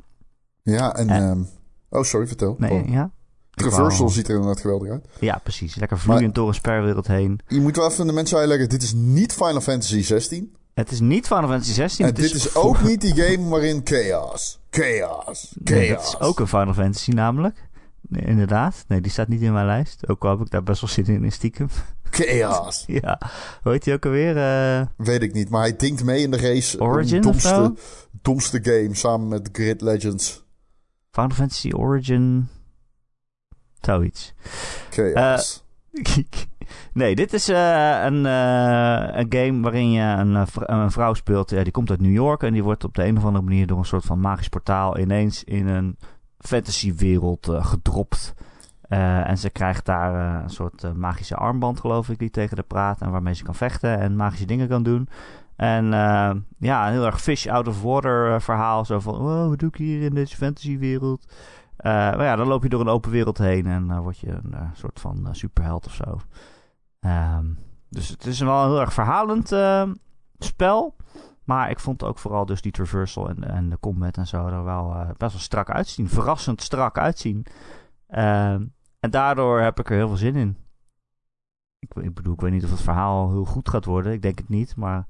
Ja, en... Eh. ehm, oh, sorry, vertel. Nee, Oh. ja? Traversal ziet er inderdaad geweldig uit. Ja, precies. Lekker vloeiend door een spelwereld heen. Je moet wel even de mensen uitleggen, dit is niet Final Fantasy 16. Het is niet Final Fantasy 16. En dit is ook niet die game waarin chaos, chaos, chaos. Nee, dat is ook een Final Fantasy namelijk. Nee, inderdaad. Nee, die staat niet in mijn lijst. Ook al heb ik daar best wel zin in, in stiekem. Chaos. ja. Hoe heet die ook alweer? Eh, Weet ik niet, maar hij dinkt mee in de race. Origin domste, domste game samen met Grid Legends. Final Fantasy Origin... Zoiets. Chaos. nee, dit is eh, een, eh, een game waarin je een, eh, een vrouw speelt. Die komt uit New York en die wordt op de een of andere manier door een soort van magisch portaal ineens in een fantasywereld eh, gedropt. Eh, en ze krijgt daar eh, een soort eh, magische armband, geloof ik, die tegen haar praat en waarmee ze kan vechten en magische dingen kan doen. En eh, ja, een heel erg fish out of water eh, verhaal. Zo van, oh, wat doe ik hier in deze fantasywereld? Eh, maar ja, dan loop je door een open wereld heen en dan word je een eh, soort van eh, superheld of zo. Ehm, dus het is wel een heel erg verhalend eh, spel. Maar ik vond ook vooral dus die traversal en, en de combat en zo er wel eh, best wel strak uitzien. Verrassend strak uitzien. Ehm, en daardoor heb ik er heel veel zin in. Ik, ik bedoel, ik weet niet of het verhaal heel goed gaat worden. Ik denk het niet, maar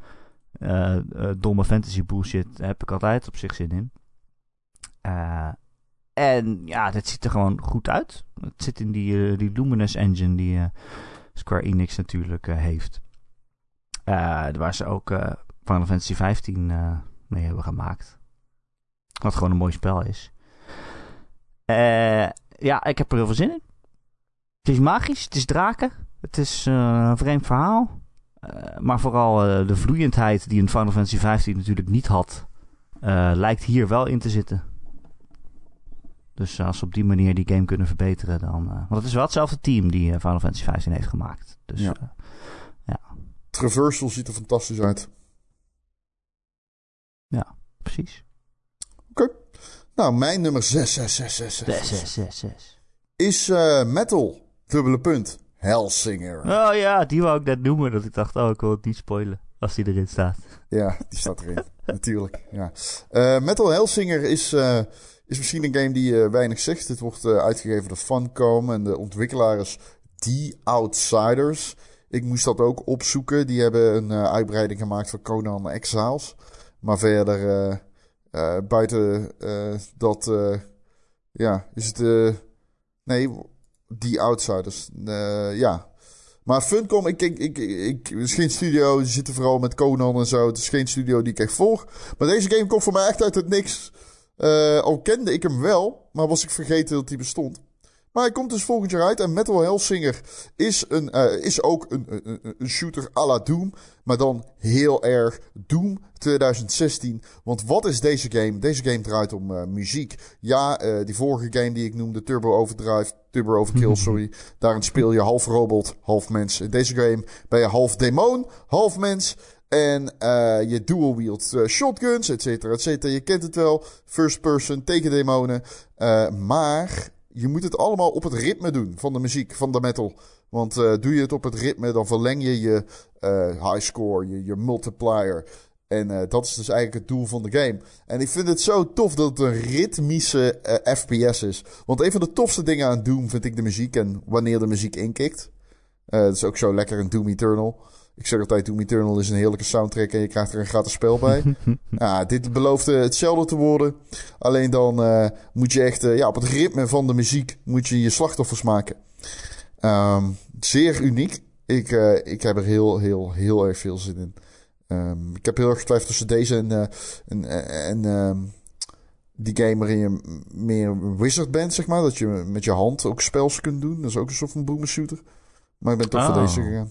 eh, eh, domme fantasy bullshit heb ik altijd op zich zin in. Eh, en ja, dit ziet er gewoon goed uit. Het zit in die, eh, die Luminous engine die eh, Square Enix natuurlijk eh, heeft. Waar ze ook Final Fantasy 15 eh, mee hebben gemaakt. Wat gewoon een mooi spel is. Ja, ik heb er heel veel zin in. Het is magisch, het is draken. Het is een vreemd verhaal. Maar vooral de vloeiendheid die een Final Fantasy 15 natuurlijk niet had, lijkt hier wel in te zitten. Dus als ze op die manier die game kunnen verbeteren, dan. eh, want het is wel hetzelfde team die eh, Final Fantasy 15 heeft gemaakt. Dus Ja. eh, Traversal ziet er fantastisch uit. precies. Nou, mijn nummer 6, 6, 6, 6, 6, 6, 6, 6. is Metal, dubbele punt, Hellsinger. Oh ja, die wou ik net noemen. Dat ik dacht, oh, ik wil het niet spoilen. Als die erin staat. Ja, die staat erin. Natuurlijk. Ja. Eh, Metal Hellsinger is, is misschien een game die eh, weinig zegt. Het wordt eh, uitgegeven door Funcom en de ontwikkelaar is The Outsiders. Ik moest dat ook opzoeken. Die hebben een eh, uitbreiding gemaakt van Conan Exiles. Maar verder, buiten dat, ja, is het, nee, The Outsiders. Ja, maar Funcom, ik, ik, ik, is geen studio, die zitten vooral met Conan en zo. Het is geen studio die ik echt volg. Maar deze game komt voor mij echt uit het niks. Eh, al kende ik hem wel, maar was ik vergeten dat hij bestond. Maar hij komt dus volgend jaar uit. En Metal Hellsinger is, een, eh, is ook een, een, een shooter à la Doom. Maar dan heel erg Doom 2016. Want wat is deze game? Deze game draait om eh, muziek. Ja, die vorige game die ik noemde, Turbo Overdrive, Turbo Overkill, sorry. Daarin speel je half robot, half mens. In deze game ben je half demon, half mens. En eh, je dual wield eh, shotguns, et cetera, et cetera. Je kent het wel. First person tegen demonen. Eh, maar je moet het allemaal op het ritme doen van de muziek, van de metal. Want doe je het op het ritme, dan verleng je je high score, je, je multiplier. En dat is dus eigenlijk het doel van de game. En ik vind het zo tof dat het een ritmische FPS is. Want een van de tofste dingen aan Doom vind ik de muziek en wanneer de muziek inkikt. Dat is ook zo lekker in Doom Eternal. Ik zeg altijd, Doom Eternal is een heerlijke soundtrack en je krijgt er een gratis spel bij. ja, dit belooft eh, hetzelfde te worden. Alleen dan eh, moet je echt eh, ja, op het ritme van de muziek moet je je slachtoffers maken. Ehm, zeer uniek. Ik, ik heb er heel, heel, heel erg veel zin in. Ehm, ik heb heel erg getwijfeld tussen deze en, en, en ehm, die game waarin je meer wizard bent, zeg maar. Dat je met je hand ook spels kunt doen. Dat is ook een soort van boomer shooter. Maar ik ben toch voor Oh. deze gegaan.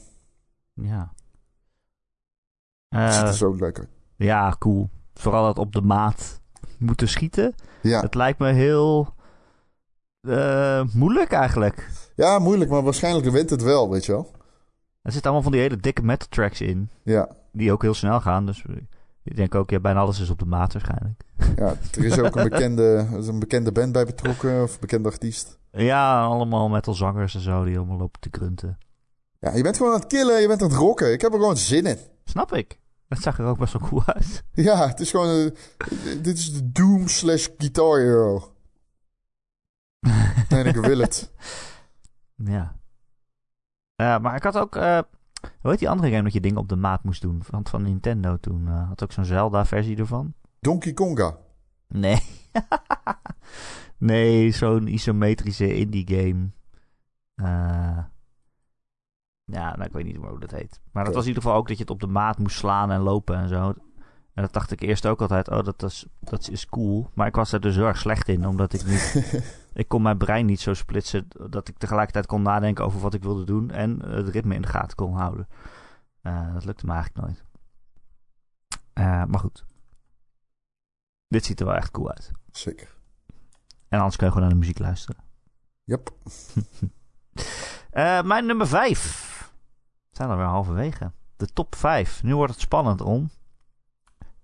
Ja. Het ziet Eh, er zo leuk uit. ja, cool. Vooral dat op de maat moeten schieten. Ja. Het lijkt me heel eh, moeilijk eigenlijk. ja, moeilijk, maar waarschijnlijk wint het wel, weet je wel. Er zitten allemaal van die hele dikke metal tracks in. Ja, Die ook heel snel gaan. Dus ik denk ook, ja, bijna alles is op de maat waarschijnlijk. ja er is ook een bekende, een bekende band bij betrokken, of een bekende artiest. Ja, allemaal metalzangers en zo die allemaal lopen te grunten. Ja, je bent gewoon aan het killen, je bent aan het rocken. Ik heb er gewoon zin in. Snap ik. Het zag er ook best wel cool uit. Ja, het is gewoon... eh, dit is de Doom slash Guitar Hero. En ik wil het. Ja. Eh, maar ik had ook... eh, hoe heet die andere game dat je dingen op de maat moest doen? Van, van Nintendo toen. eh, had ook zo'n Zelda-versie ervan. Donkey Konga. Nee. nee, zo'n isometrische indie game. Eh, ja, nou, ik weet niet meer hoe dat heet. Maar dat Oké. was in ieder geval ook dat je het op de maat moest slaan en lopen en zo. En dat dacht ik eerst ook altijd, oh, dat is, dat is cool. Maar ik was er dus heel erg slecht in, omdat ik niet... ik kon mijn brein niet zo splitsen dat ik tegelijkertijd kon nadenken over wat ik wilde doen en het ritme in de gaten kon houden. Eh, dat lukte me eigenlijk nooit. Eh, maar goed. Dit ziet er wel echt cool uit. Zeker. En anders kun je gewoon naar de muziek luisteren. Yep. Eh, mijn nummer 5. We zijn alweer halverwege. De top 5. Nu wordt het spannend om.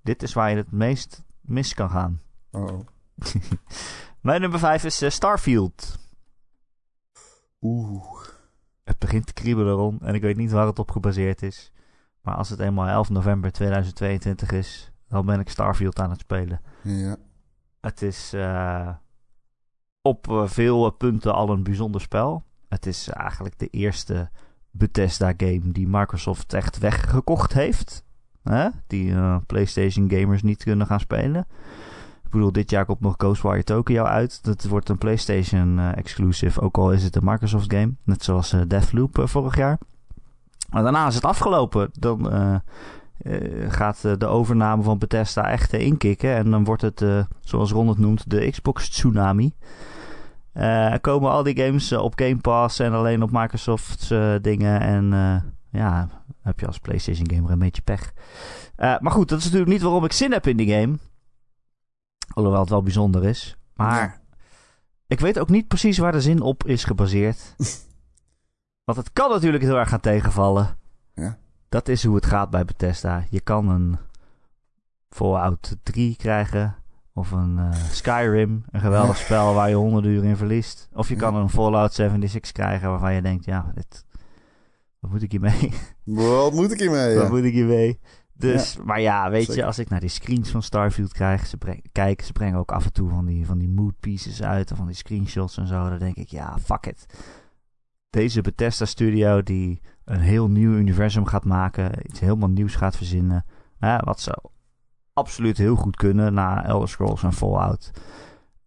Dit is waar je het meest mis kan gaan. Oh. Mijn nummer 5 is eh, Starfield. Oeh. Het begint te kriebelen rond en ik weet niet waar het op gebaseerd is. Maar als het eenmaal 11 november 2022 is, dan ben ik Starfield aan het spelen. Ja. Het is eh, op eh, veel punten al een bijzonder spel. Het is eigenlijk de eerste Bethesda-game die Microsoft echt weggekocht heeft. Hè? Die eh, PlayStation gamers niet kunnen gaan spelen. Ik bedoel, dit jaar komt nog Ghostwire Tokyo uit. Dat wordt een PlayStation eh, ook al is het een Microsoft game. Net zoals eh, Deathloop vorig jaar. Maar daarna is het afgelopen. Dan gaat de overname van Bethesda echt inkikken. En dan wordt het, zoals Ron het noemt, de Xbox Tsunami. Eh, Er komen al die games eh, op Game Pass en alleen op Microsoft's eh, dingen. En ja, heb je als PlayStation gamer een beetje pech. Maar goed, dat is natuurlijk niet waarom ik zin heb in die game. Alhoewel het wel bijzonder is. Maar ik weet ook niet precies waar de zin op is gebaseerd. Want het kan natuurlijk heel erg gaan tegenvallen. Ja. Dat is hoe het gaat bij Bethesda. Je kan een Fallout 3 krijgen. Of een eh, Skyrim. Een geweldig spel waar je honderden uur in verliest. Of je kan een Fallout 76 krijgen waarvan je denkt... Ja, dit, wat moet ik hiermee? Wat moet ik hiermee? Wat Ja. moet ik hiermee? Dus, maar ja, weet je, als ik naar die screens van Starfield krijg, ze kijk, ze brengen ook af en toe van die, van die mood pieces uit, of van die screenshots en zo. Dan denk ik, ja, fuck it. Deze Bethesda Studio die een heel nieuw universum gaat maken, iets helemaal nieuws gaat verzinnen, hè, wat ze absoluut heel goed kunnen na Elder Scrolls en Fallout.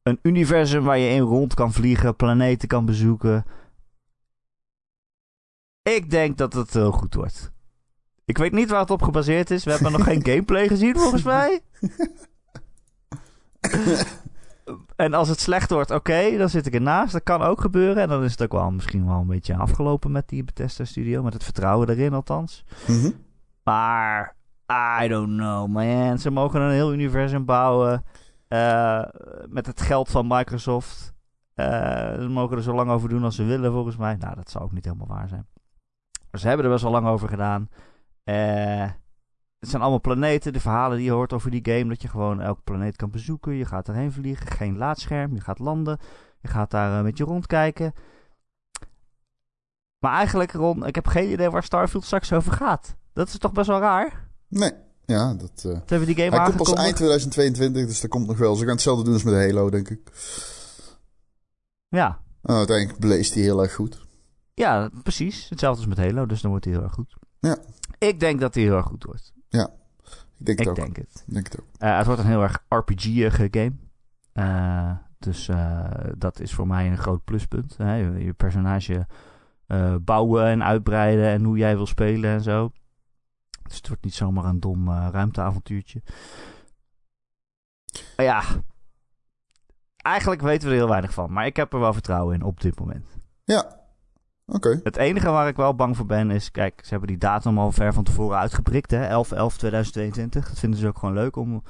Een universum waar je in rond kan vliegen, planeten kan bezoeken. Ik denk dat het heel goed wordt. Ik weet niet waar het op gebaseerd is. We hebben nog geen gameplay gezien, volgens mij. en als het slecht wordt, oké, dan zit ik ernaast. Dat kan ook gebeuren. En dan is het ook wel misschien wel een beetje afgelopen met die Bethesda Studio. Met het vertrouwen erin althans. Mhm. Maar, I don't know, man. Ze mogen een heel universum bouwen. eh, met het geld van Microsoft. Eh, ze mogen er zo lang over doen als ze willen, volgens mij. Nou, dat zou ook niet helemaal waar zijn. Ze hebben er best wel lang over gedaan. Eh, het zijn allemaal planeten. De verhalen die je hoort over die game. Dat je gewoon elke planeet kan bezoeken. Je gaat erheen vliegen. Geen laadscherm. Je gaat landen. Je gaat daar een beetje rondkijken. Maar eigenlijk, Ron, ik heb geen idee waar Starfield straks over gaat. Dat is toch best wel raar? Nee. Ja, dat... eh, Ze hebben die game Hij komt pas eind 2022, dus dat komt nog wel. Ze gaan hetzelfde doen als met Halo, denk ik. Ja. Nou, uiteindelijk blees hij heel erg goed. ja, precies. Hetzelfde als met Halo, dus dan wordt hij heel erg goed. Ja. Ik denk dat hij heel erg goed wordt. Ik denk het Ik ook. denk het. Ik denk het ook. Eh, het wordt een heel erg RPG-ige game. Eh, dus eh, dat is voor mij een groot pluspunt. Hè. Je, je personage eh, bouwen en uitbreiden en hoe jij wil spelen en zo. Dus het wordt niet zomaar een dom eh, ruimteavontuurtje. Maar ja, eigenlijk weten we er heel weinig van. Maar ik heb er wel vertrouwen in op dit moment. Ja, oké. Het enige waar ik wel bang voor ben is... Kijk, ze hebben die datum al ver van tevoren uitgeprikt, hè. 11-11-2022. Dat vinden ze ook gewoon leuk om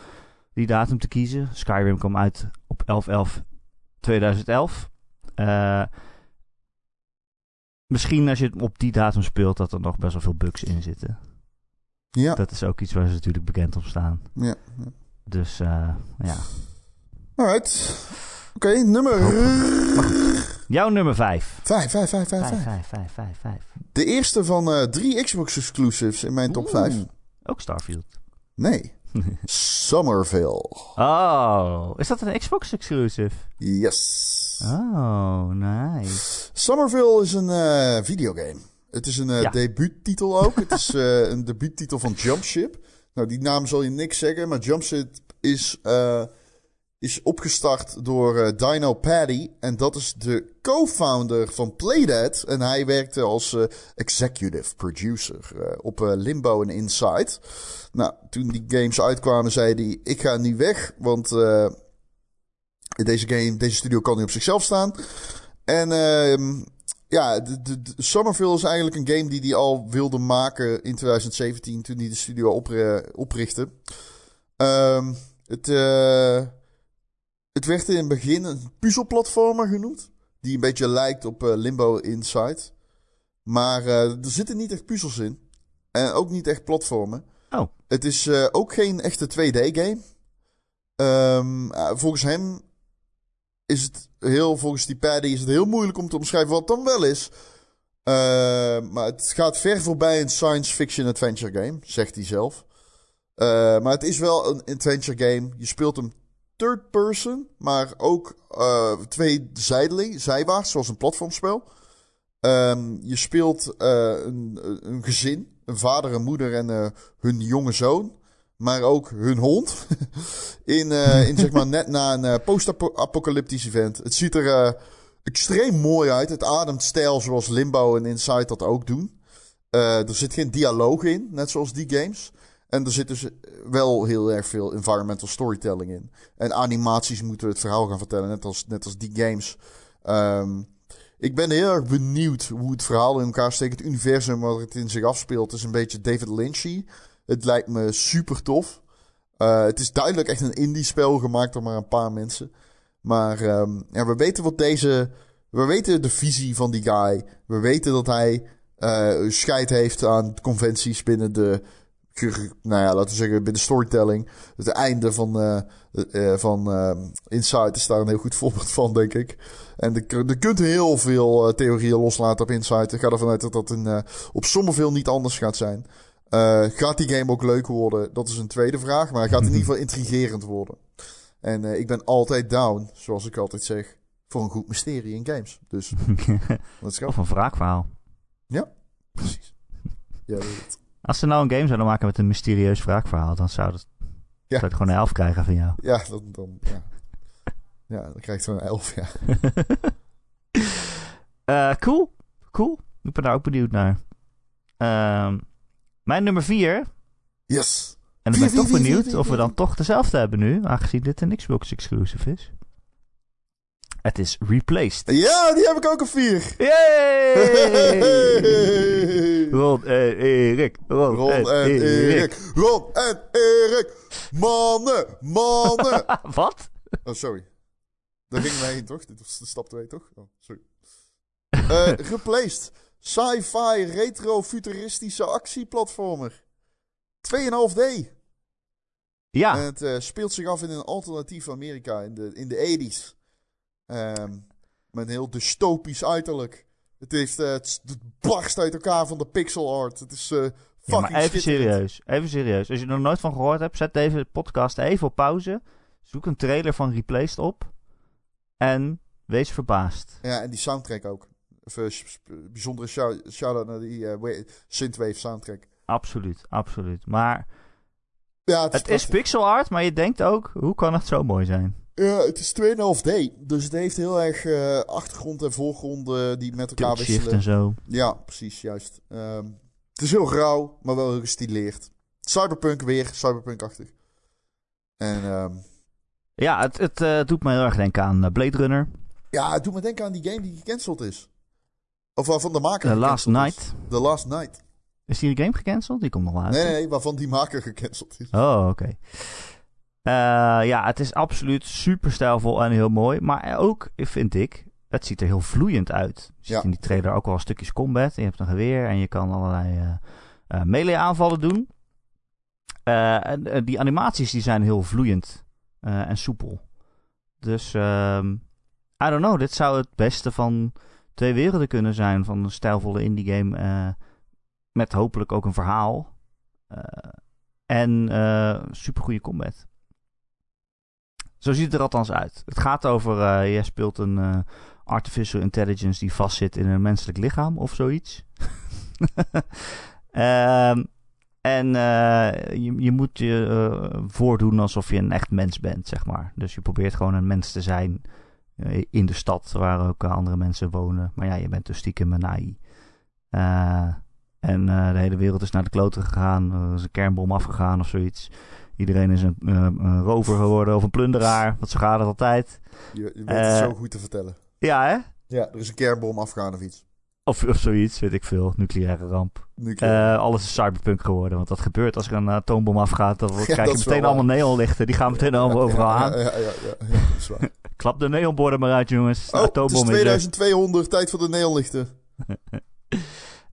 die datum te kiezen. Skyrim kwam uit op 11-11-2011. Eh misschien als je het op die datum speelt... dat er nog best wel veel bugs in zitten. Ja, Dat is ook iets waar ze natuurlijk bekend op staan. ja. Dus eh, ja. Alright. Oké, nummer... Jouw nummer 5. Vijf, vijf, vijf, vijf, 5, vijf. 5, 5, 5, 5. De eerste van eh, drie Xbox exclusives in mijn top Oeh. 5. Ook Starfield. Nee. Somerville. Oh, is dat een Xbox exclusive? Yes. Oh, nice. Somerville is een eh, videogame. Het is een eh, Ja. debuuttitel ook. het is eh, een debuuttitel van Jumpship. Nou, die naam zal je niks zeggen, maar Jumpship is, eh, is opgestart door Dino Paddy. En dat is de co-founder van Playdead. En hij werkte als executive producer op Limbo en Inside. Nou, toen die games uitkwamen, zei hij: Ik ga nu weg, want deze, game, deze studio kan niet op zichzelf staan. En ehm, ja, de, de, de Summerville is eigenlijk een game die hij al wilde maken in 2017 toen hij de studio opri- oprichtte. Ehm, het, eh, het werd in het begin een puzzelplatformer genoemd. Die een beetje lijkt op eh, Limbo Inside. Maar eh, er zitten niet echt puzzels in. En ook niet echt platformen. Oh. Het is ook geen echte 2D-game. Ehm, eh, volgens hem is het heel, volgens die paddy, is het heel moeilijk om te omschrijven wat het dan wel is. Eh, maar het gaat ver voorbij een science fiction adventure game, zegt hij zelf. Eh, maar het is wel een adventure game. Je speelt hem third person, maar ook eh, twee zijdeling, zijwaarts, zoals een platformspel. Ehm, je speelt een, een gezin, een vader, een moeder en hun jonge zoon. Maar ook hun hond. in, eh, in zeg maar net na een eh, post-apocalyptisch event. Het ziet er eh, extreem mooi uit. Het ademt stijl zoals Limbo en Inside dat ook doen. Er zit geen dialoog in, net zoals die games. En er zit dus wel heel erg veel environmental storytelling in. En animaties moeten het verhaal gaan vertellen, net als, net als die games. Ehm, ik ben heel erg benieuwd hoe het verhaal in elkaar steekt. Het universum waar het in zich afspeelt is een beetje David Lynchy. Het lijkt me super tof. Eh, het is duidelijk echt een indie spel gemaakt door maar een paar mensen. Maar ehm, ja, we weten wat deze... We weten de visie van die guy. We weten dat hij eh scheid heeft aan conventies binnen de... Nou ja, laten we zeggen binnen storytelling. Het einde van, eh, van eh, Inside is daar een heel goed voorbeeld van, denk ik. En je kunt heel veel theorieën loslaten op Inside. Ik ga ervan uit dat dat op Somerville niet anders gaat zijn. Eh, gaat die game ook leuk worden? Dat is een tweede vraag. Maar gaat in ieder geval intrigerend worden. En eh, ik ben altijd down, zoals ik altijd zeg, voor een goed mysterie in games. Dus, let's go. of een wraakverhaal. Precies. Ja, weet het. Als ze nou een game zouden maken met een mysterieus wraakverhaal, dan zou, dat, Ja. zou het gewoon een elf krijgen van jou. Ja, dan, dan, ja. ja, dan krijgt hij een elf, ja. Eh, cool, cool. Ik ben daar ook benieuwd naar. Ehm, mijn nummer vier. Yes. En ik ben toch benieuwd of we dan toch dezelfde hebben nu, aangezien dit een Xbox exclusive is. Het is Replaced. Ja, die heb ik ook een vier. Yay! Ron en Erik. Ron, Ron en Erik. Ron en Erik. Mannen, mannen. Wat? Oh, sorry. Daar gingen wij heen, toch? Dit was de stap 2, toch? Oh, sorry. Eh, replaced. Sci-fi, retro-futuristische actieplatformer. 2,5D. Ja, En het eh, speelt zich af in een alternatief Amerika in de, in de 80s. Ehm, met een heel dystopisch uiterlijk. Het, heeft, eh, het, het barst uit elkaar van de pixel art. Het is eh Ja, fucking maar even serieus. Even serieus. Als je er nog nooit van gehoord hebt, zet deze podcast even op pauze. Zoek een trailer van Replaced op. En wees verbaasd. Ja, en die soundtrack ook. Even bijzondere shou- shout-out naar die eh, wa- Synthwave soundtrack. Absoluut, absoluut. Maar Ja, het, het is pixel art, maar je denkt ook, hoe kan het zo mooi zijn? Ja, het is 2,5D. Dus het heeft heel erg uh, achtergrond en voorgrond uh, die met elkaar Tilt wisselen. en zo. Ja, precies, juist. Um, het is heel grauw, maar wel heel gestileerd. Cyberpunk weer, cyberpunk-achtig. En um, Ja, het, het uh, doet me heel erg denken aan Blade Runner. ja, het doet me denken aan die game die gecanceld is. Of waarvan de maker The Last. Night. The Last Night. Is die game gecanceld? Die komt nog wel uit. Nee, nee, waarvan die maker gecanceld is. Oh, oké. Eh, ja, het is absoluut super stijlvol en heel mooi. Maar ook, vind ik, het ziet er heel vloeiend uit. Je ziet Ja. in die trailer ook wel stukjes combat. Je hebt een geweer en je kan allerlei eh eh, melee aanvallen doen. En die animaties die zijn heel vloeiend en soepel. Dus, ehm I don't know, dit zou het beste van twee werelden kunnen zijn. Van een stijlvolle indie game eh, met hopelijk ook een verhaal. Eh, en eh super goede combat. Zo ziet het er althans uit. Het gaat over, je speelt een artificial intelligence die vastzit in een menselijk lichaam of zoiets. Ehm, en je, je moet je voordoen alsof je een echt mens bent, zeg maar. Dus je probeert gewoon een mens te zijn in de stad waar ook andere mensen wonen. Maar ja, je bent dus stiekem een AI. Eh, en eh, de hele wereld is naar de kloten gegaan. Er is een kernbom afgegaan of zoiets. Iedereen is een, eh, een rover geworden of een plunderaar. Want zo gaat het altijd. Je, je weet Eh, het zo goed te vertellen. Ja, hè? Ja, er is een kernbom afgegaan of iets. Of, of zoiets, weet ik veel. Nucleaire ramp. Nu Eh, alles is cyberpunk geworden. Want dat gebeurt als er een atoombom afgaat. Dan Ja, krijg je meteen allemaal neonlichten. Die gaan meteen allemaal overal aan. Ja, ja, ja. Klap de neonborden maar uit, jongens. De Oh, het is atoombom is er. 2200, tijd voor de neonlichten.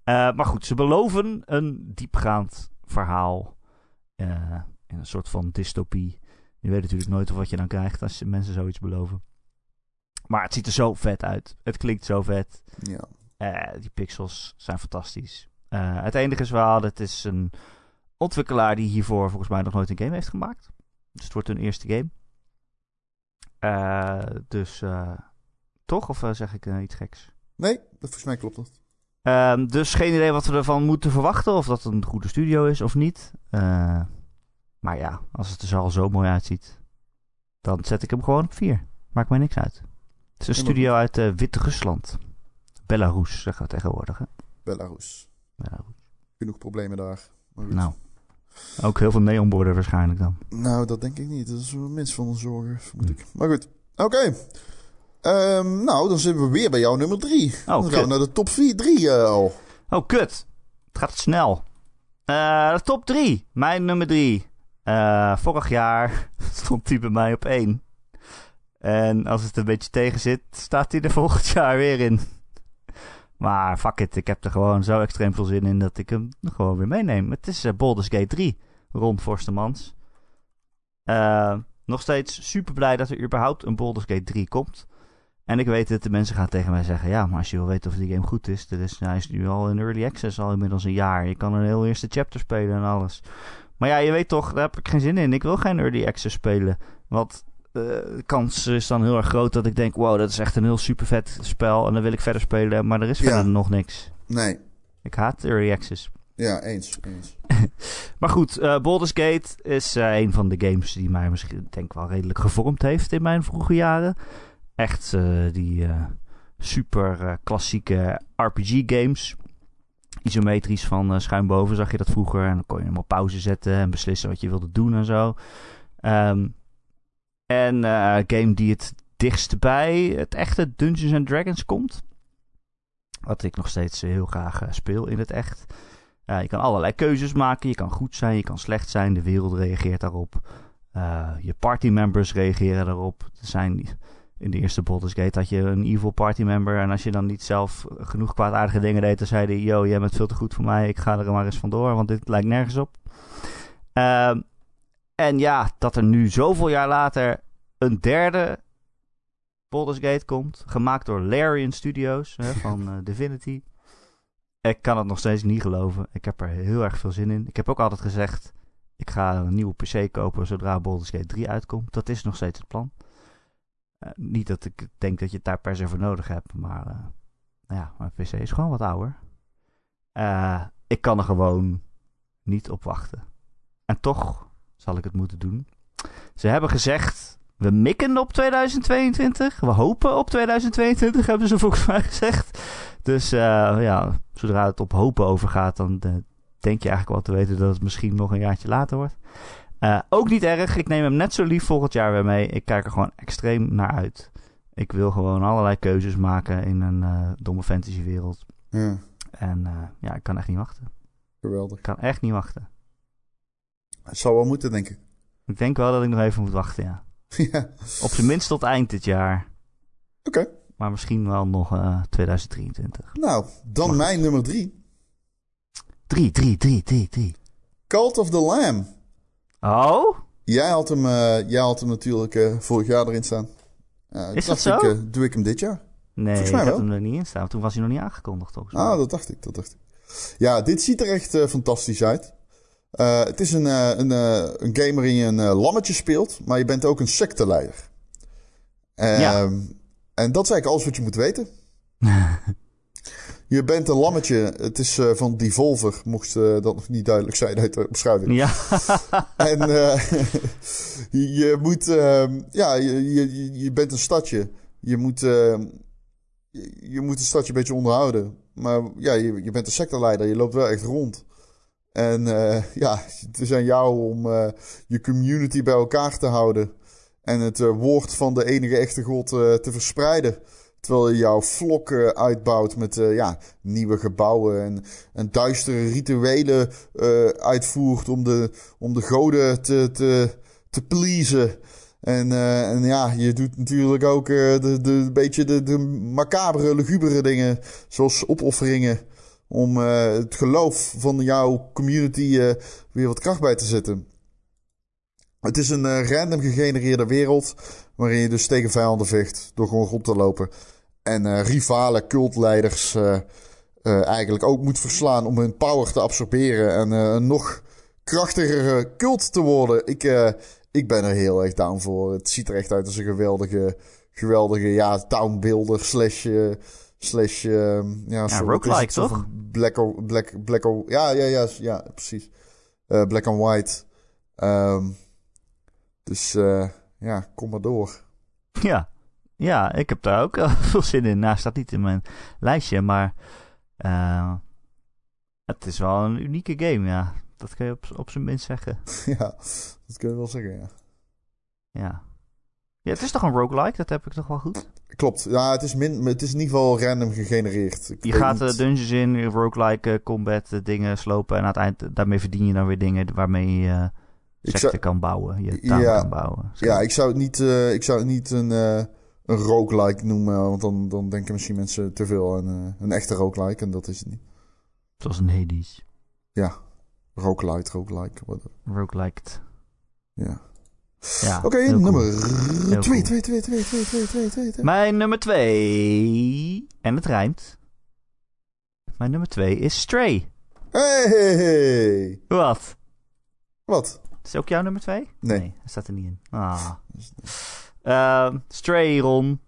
Eh, maar goed, ze beloven een diepgaand verhaal. eh, in een soort van dystopie. Je weet natuurlijk nooit of wat je dan krijgt als mensen zoiets beloven. Maar het ziet er zo vet uit. Het klinkt zo vet. Ja. Eh, die pixels zijn fantastisch. Eh, het enige is wel, het is een ontwikkelaar die hiervoor volgens mij nog nooit een game heeft gemaakt. Dus het wordt hun eerste game. Eh, dus toch? Of zeg ik iets geks? Nee, dat, volgens mij klopt dat. Ehm, dus geen idee wat we ervan moeten verwachten. Of dat het een goede studio is of niet. Maar ja, als het er al zo mooi uitziet. Dan zet ik hem gewoon op 4. Maakt mij niks uit. Het is een studio uit eh, Wit-Rusland. Belarus zeggen we tegenwoordig. Hè? Belarus. Belarus. Genoeg problemen daar. Nou, ook heel veel neonborden waarschijnlijk dan. Nou, dat denk ik niet. Dat is wel minst van de zorgen, vermoed ik. Maar goed. Oké. Ehm, nou, dan zitten we weer bij jouw nummer drie. dan gaan we naar de top 4, 3 eh, al. Oh, kut. Het gaat snel. Eh, de top 3. Mijn nummer 3. vorig jaar stond die bij mij op 1. En als het een beetje tegen zit, staat hij er volgend jaar weer in. Maar fuck it, ik heb er gewoon zo extreem veel zin in dat ik hem gewoon weer meeneem. Het is eh, Baldur's Gate 3, Ron Forstemans. Eh, nog steeds super blij dat er überhaupt een Baldur's Gate 3 komt. En ik weet dat de mensen gaan tegen mij zeggen: ja, maar als je wil weten of die game goed is, er is hij is nu al in early access al inmiddels een jaar. Je kan een heel eerste chapter spelen en alles. Maar ja, je weet toch, daar heb ik geen zin in. Ik wil geen early access spelen. Want de kans is dan heel erg groot dat ik denk: wow, dat is echt een heel super vet spel. En dan wil ik verder spelen, maar er is Ja. verder nog niks. Nee. Ik haat early access. Ja, eens. eens. Maar goed, eh Baldur's Gate is eh, een van de games die mij misschien denk ik wel redelijk gevormd heeft in mijn vroege jaren. Echt eh, die eh, super eh, klassieke RPG games. Isometrisch van eh, schuin boven zag je dat vroeger. En dan kon je hem op pauze zetten en beslissen wat je wilde doen en zo. Ehm, en eh, een game die het dichtst bij het echte Dungeons and Dragons komt. Wat ik nog steeds eh, heel graag eh, speel in het echt. Je kan allerlei keuzes maken. Je kan goed zijn, je kan slecht zijn. De wereld reageert daarop. Je partymembers reageren daarop. Er zijn, in de eerste Baldur's Gate had je een evil partymember. En als je dan niet zelf genoeg kwaadaardige dingen deed, dan zei hij... Yo, jij bent veel te goed voor mij. Ik ga er maar eens vandoor, want dit lijkt nergens op. Ehm, en ja, dat er nu zoveel jaar later een derde Baldur's Gate komt. Gemaakt door Larian Studios hè, van eh, Divinity. Ik kan het nog steeds niet geloven. Ik heb er heel erg veel zin in. Ik heb ook altijd gezegd... ik ga een nieuwe PC kopen zodra Baldur's Gate 3 uitkomt. Dat is nog steeds het plan. Eh, niet dat ik denk dat je het daar per se voor nodig hebt. Maar eh, nou ja, mijn PC is gewoon wat ouder. Ik kan er gewoon niet op wachten. En toch zal ik het moeten doen. Ze hebben gezegd we mikken op 2022. We hopen op 2022, hebben ze volgens mij gezegd. Dus uh, ja, zodra het op hopen overgaat, dan uh, denk je eigenlijk wel te weten dat het misschien nog een jaartje later wordt. Uh, ook niet erg. Ik neem hem net zo lief volgend jaar weer mee. Ik kijk er gewoon extreem naar uit. Ik wil gewoon allerlei keuzes maken in een domme fantasywereld. Ja. En ja, ik kan echt niet wachten. Geweldig. Ik kan echt niet wachten. Het zal wel moeten, denk ik. Ik denk wel dat ik nog even moet wachten, ja. ja. Op zijn minst tot eind dit jaar. Oké. Maar misschien wel nog uh, 2023. Nou, dan Mag mijn nummer drie. Drie, drie, drie, drie, drie. Cult of the Lamb. Oh? Jij had hem, uh, jij had hem natuurlijk uh, vorig jaar erin staan. Is dat zo? Ik, doe ik hem dit jaar? Nee, ik had hem er niet in staan. Toen was hij nog niet aangekondigd, toch? Ah, dat dacht ik, dat dacht ik. Ja, dit ziet er echt fantastisch uit. Uh, het is een, uh, een, uh, een game waarin je een lammetje speelt, maar je bent ook een secteleider. Ja. En dat is eigenlijk alles wat je moet weten. je bent een lammetje. Het is van Devolver, mocht dat nog niet duidelijk zijn uit de beschrijving. Ja. en je moet, ja, je, je, je bent een stadje. Je moet, je moet een stadje een beetje onderhouden. Maar ja, je, je bent een secteleider. Je loopt wel echt rond. En uh, ja, het is aan jou om uh, je community bij elkaar te houden. En het uh, woord van de enige echte God te verspreiden. Terwijl je jouw vlok uitbouwt met ja, nieuwe gebouwen en, en duistere rituelen uitvoert om de, om de goden te, te, te pleasen. En, en ja, je doet natuurlijk ook de, een beetje de, de macabere, lugubere dingen, zoals opofferingen om uh, het geloof van jouw community uh, weer wat kracht bij te zetten. Het is een uh, random gegenereerde wereld waarin je dus tegen vijanden vecht door gewoon rond te lopen. En rivale cultleiders eigenlijk ook moet verslaan om hun power te absorberen en een nog krachtigere cult te worden. Ik, ik ben er heel erg down voor. Het ziet er echt uit als een geweldige, geweldige ja, townbuilder slash slash uh, ja, ja roguelike toch? Black, or, black, black or, ja, ja, ja, ja, precies. Uh, black and white. Um, dus uh, ja, kom maar door. Ja, ja, ik heb daar ook veel zin in. Nou, staat niet in mijn lijstje, maar het is wel een unieke game, ja. Dat kun je op, op zijn minst zeggen. ja, dat kun je wel zeggen, ja. Ja. Ja, het is toch een roguelike? Dat heb ik toch wel goed? Klopt. Ja, het is, min, het is in ieder geval random gegenereerd. Ik je gaat de dungeons in, roguelike uh, combat uh, dingen slopen. En aan het eind, daarmee verdien je dan weer dingen waarmee je uh, secten kan bouwen. Je tuin ja, kan bouwen. Zo. Ja, ik zou het niet, ik zou het niet een, een roguelike noemen. Want dan, dan denken misschien mensen te veel aan een echte roguelike. En dat is het niet. Zoals een Hades. Ja. Roguelite, roguelike. Roguelike. Ja. Ja, Oké, okay, nummer 2, cool. 2, 2, 2, 2, 2, 2, 2. Mijn nummer 2. En het rijmt. Mijn nummer 2 is Stray. Hey! Wat? Wat? Is ook jouw nummer 2? Nee. nee. dat staat er niet in. Ah. Uh, Stray, Ron.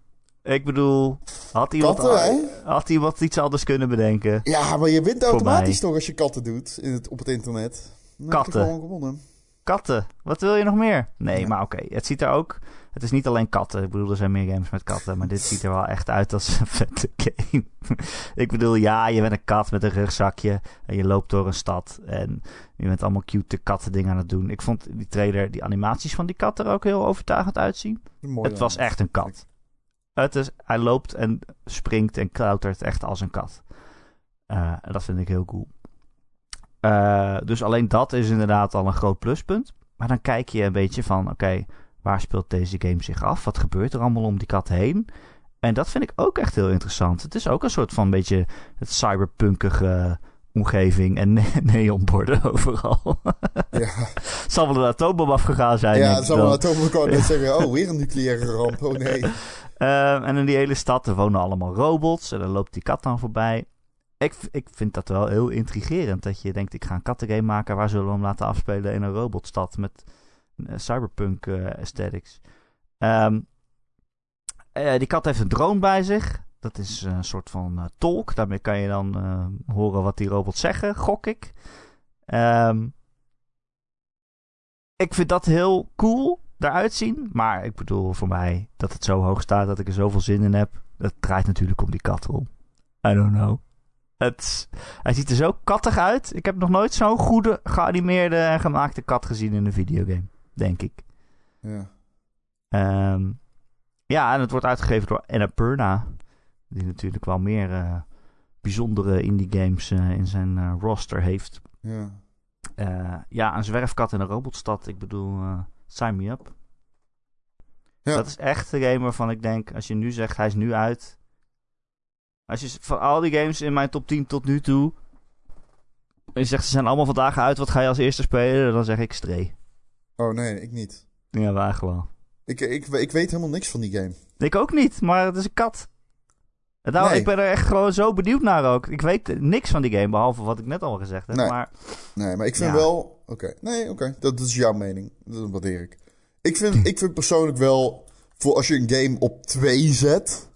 Ik bedoel, had iemand, katten, had iemand iets anders kunnen bedenken? Ja, maar je wint automatisch toch als je katten doet in het, op het internet. Dan katten. Heb gewoon gewonnen. Katten. Wat wil je nog meer? Nee, ja. maar oké. Okay. Het ziet er ook... Het is niet alleen katten. Ik bedoel, er zijn meer games met katten. Maar dit ziet er wel echt uit als een vette game. ik bedoel, ja, je bent een kat met een rugzakje. En je loopt door een stad. En je bent allemaal cute katten dingen aan het doen. Ik vond die trailer, die animaties van die kat er ook heel overtuigend uitzien. Mooi, het was echt een kat. Het is, hij loopt en springt en klautert echt als een kat. Uh, en dat vind ik heel cool. Uh, dus alleen dat is inderdaad al een groot pluspunt. Maar dan kijk je een beetje van, oké, okay, waar speelt deze game zich af? Wat gebeurt er allemaal om die kat heen? En dat vind ik ook echt heel interessant. Het is ook een soort van beetje het cyberpunkige omgeving en ne neonborden overal. Ja. zal wel een atoombom afgegaan zijn. Ja, het zal wel een atoombom zeggen, oh, weer een nucleaire ramp, oh nee. Uh, en in die hele stad, er wonen allemaal robots en dan loopt die kat dan voorbij ik, ik vind dat wel heel intrigerend. Dat je denkt, ik ga een kattengame maken. Waar zullen we hem laten afspelen in een robotstad met uh, cyberpunk uh, aesthetics. Um, uh, die kat heeft een drone bij zich. Dat is een soort van tolk. Daarmee kan je dan horen wat die robots zeggen, gok ik. Um, ik vind dat heel cool. eruit zien. Maar ik bedoel, voor mij dat het zo hoog staat dat ik er zoveel zin in heb. Dat draait natuurlijk om die kat om. I don't know. Het, hij ziet er zo kattig uit. Ik heb nog nooit zo'n goede geanimeerde en gemaakte kat gezien in een videogame. Denk ik. Ja. Ehm, ja, en het wordt uitgegeven door Annapurna. Die natuurlijk wel meer eh, bijzondere indie games eh, in zijn eh, roster heeft. Ja. Ja, een zwerfkat in een robotstad. Ik bedoel, sign me up. Ja. Dat is echt een game waarvan ik denk, als je nu zegt hij is nu uit. Als je van al die games in mijn top 10 tot nu toe. En je zegt ze zijn allemaal vandaag uit, wat ga je als eerste spelen? Dan zeg ik Stray. Oh nee, ik niet. Ja, waar gewoon. Ik, ik, ik weet helemaal niks van die game. Ik ook niet, maar het is een kat. En daarom, Nee. Ik ben er echt gewoon zo benieuwd naar ook. Ik weet niks van die game, behalve wat ik net al gezegd heb. Nee. Maar Nee, maar ik vind Ja. wel... Oké, nee, oké. Dat is jouw mening. Dat waardeer ik. Ik vind, ik vind persoonlijk wel... Voor als je een game op 2 zet...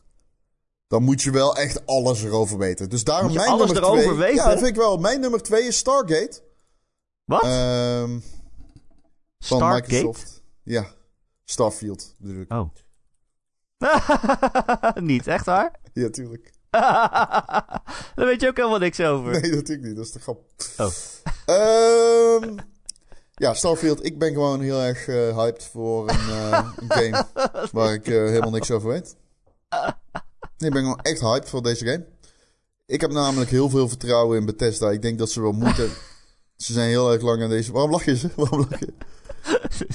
Dan moet je wel echt alles erover weten. Dus daarom mijn alles nummer erover 2... weten? Ja, dat vind ik wel. Mijn nummer 2 is Stargate. wat? Ehm van Stargate? Microsoft. Ja. Starfield, bedoel ik. Oh. niet, echt waar? Ja, tuurlijk. Daar weet je ook helemaal niks over. Nee, natuurlijk niet. Dat is de grap. Oh. Ehm, ja, Starfield. Ik ben gewoon heel erg eh, hyped voor een, eh, een game waar ik eh, helemaal niks over weet. Nee, ik ben gewoon echt hyped voor deze game. Ik heb namelijk heel veel vertrouwen in Bethesda. Ik denk dat ze wel moeten. Ze zijn heel erg lang aan deze... Waarom lach je ze? Waarom lach je?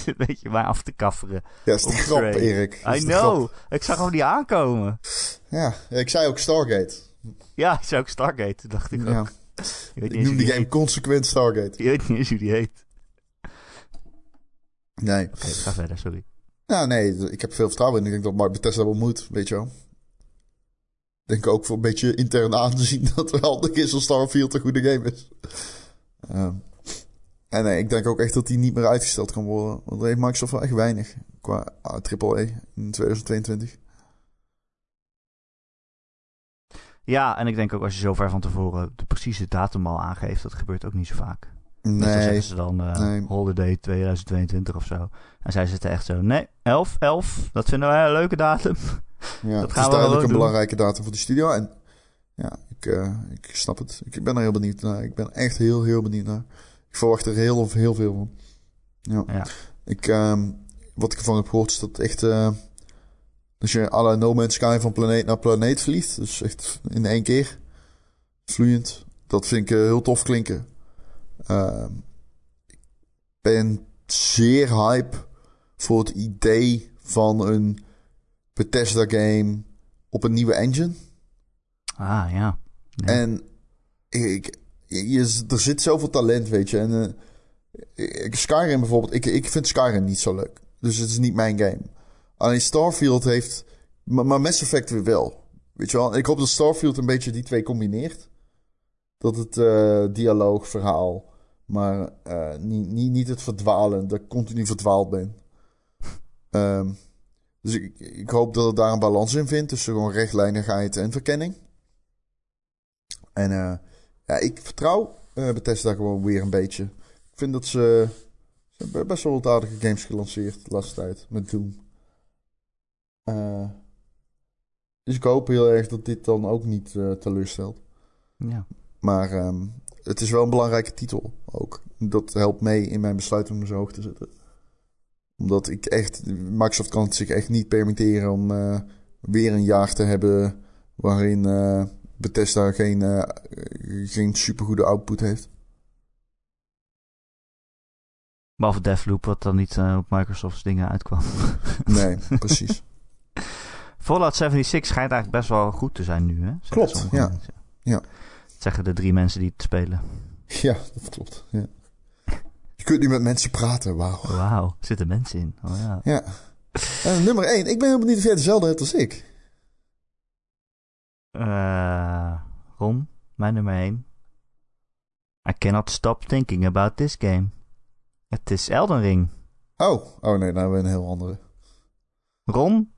Een beetje mij af te kafferen. Ja, is de grap. Erik. I know. grap. Ik zag hem niet aankomen. Ja, ik zei ook Stargate. Ja, ik zei ook Stargate. Dacht ik Ja. ook. Je weet Ik noem die game consequent Stargate. Je weet niet eens hoe die heet. Nee. Oké, ga verder, sorry. Ja, nee, ik heb veel vertrouwen in. Ik denk dat Mark Bethesda wel moet, weet je wel. Ik denk ook voor een beetje intern aanzien dat het handig is als Starfield een goede game is. Ehm, en nee, ik denk ook echt dat die niet meer uitgesteld kan worden. Want heeft Microsoft wel echt weinig qua AAA in 2022. Ja, en ik denk ook als je zo ver van tevoren de precieze datum al aangeeft, dat gebeurt ook niet zo vaak. Dus dan Nee, zeggen ze dan nee. holiday 2022 of zo. En zij zitten echt zo, nee, 11, 11, dat vinden wij een leuke datum. Ja, dat het is duidelijk een doen. belangrijke datum voor de studio. En ja, ik, eh, ik snap het. Ik ben er heel benieuwd naar. Ik ben echt heel, heel benieuwd naar. Ik verwacht er heel, heel veel van. Ja. Ja. Ik, ehm, wat ik ervan heb gehoord is dat echt... eh als je à la No Man's Sky van planeet naar planeet vliegt. Dus echt in één keer. Vloeiend. Dat vind ik eh, heel tof klinken. Ehm, ik ben zeer hype voor het idee van een Bethesda game op een nieuwe engine. Ah, ja. Ja. En ik, je, er zit zoveel talent, weet je. En ik, Skyrim bijvoorbeeld, ik, ik vind Skyrim niet zo leuk. Dus het is niet mijn game. Alleen Starfield heeft, maar, maar Mass Effect weer wel. Weet je wel, ik hoop dat Starfield een beetje die twee combineert. Dat het eh, dialoog, verhaal, maar eh, niet, niet, niet het verdwalen, dat ik continu verdwaald ben. Ehm, dus ik, ik hoop dat het daar een balans in vindt tussen gewoon rechtlijnigheid en verkenning. En eh, ja, ik vertrouw eh Bethesda gewoon weer een beetje. Ik vind dat ze, ze hebben best wel wat aardige games gelanceerd de laatste tijd met Doom. Eh, dus ik hoop heel erg dat dit dan ook niet teleurstelt. ja. Maar ehm, het is wel een belangrijke titel ook. Dat helpt mee in mijn besluit om hem zo hoog te zetten. Omdat ik echt... Microsoft kan het zich echt niet permitteren om eh, weer een jaar te hebben... waarin eh, Bethesda geen, eh, geen supergoede output heeft. Behalve Deathloop, wat dan niet op Microsoft's dingen uitkwam. Nee, precies. Fallout 76 schijnt eigenlijk best wel goed te zijn nu, hè? Klopt, ja. Ja. Dat zeggen de drie mensen die het spelen. Ja, dat klopt. Ja. Je kunt nu met mensen praten, wauw. Wauw, zitten mensen in. Oh ja. Ja. En nummer 1. Ik ben heel benieuwd of jij dezelfde hebt als ik. Eh, Ron, mijn nummer 1. I cannot stop thinking about this game. Het is Elden Ring. Oh, oh nee, nou hebben we een heel andere. Ron,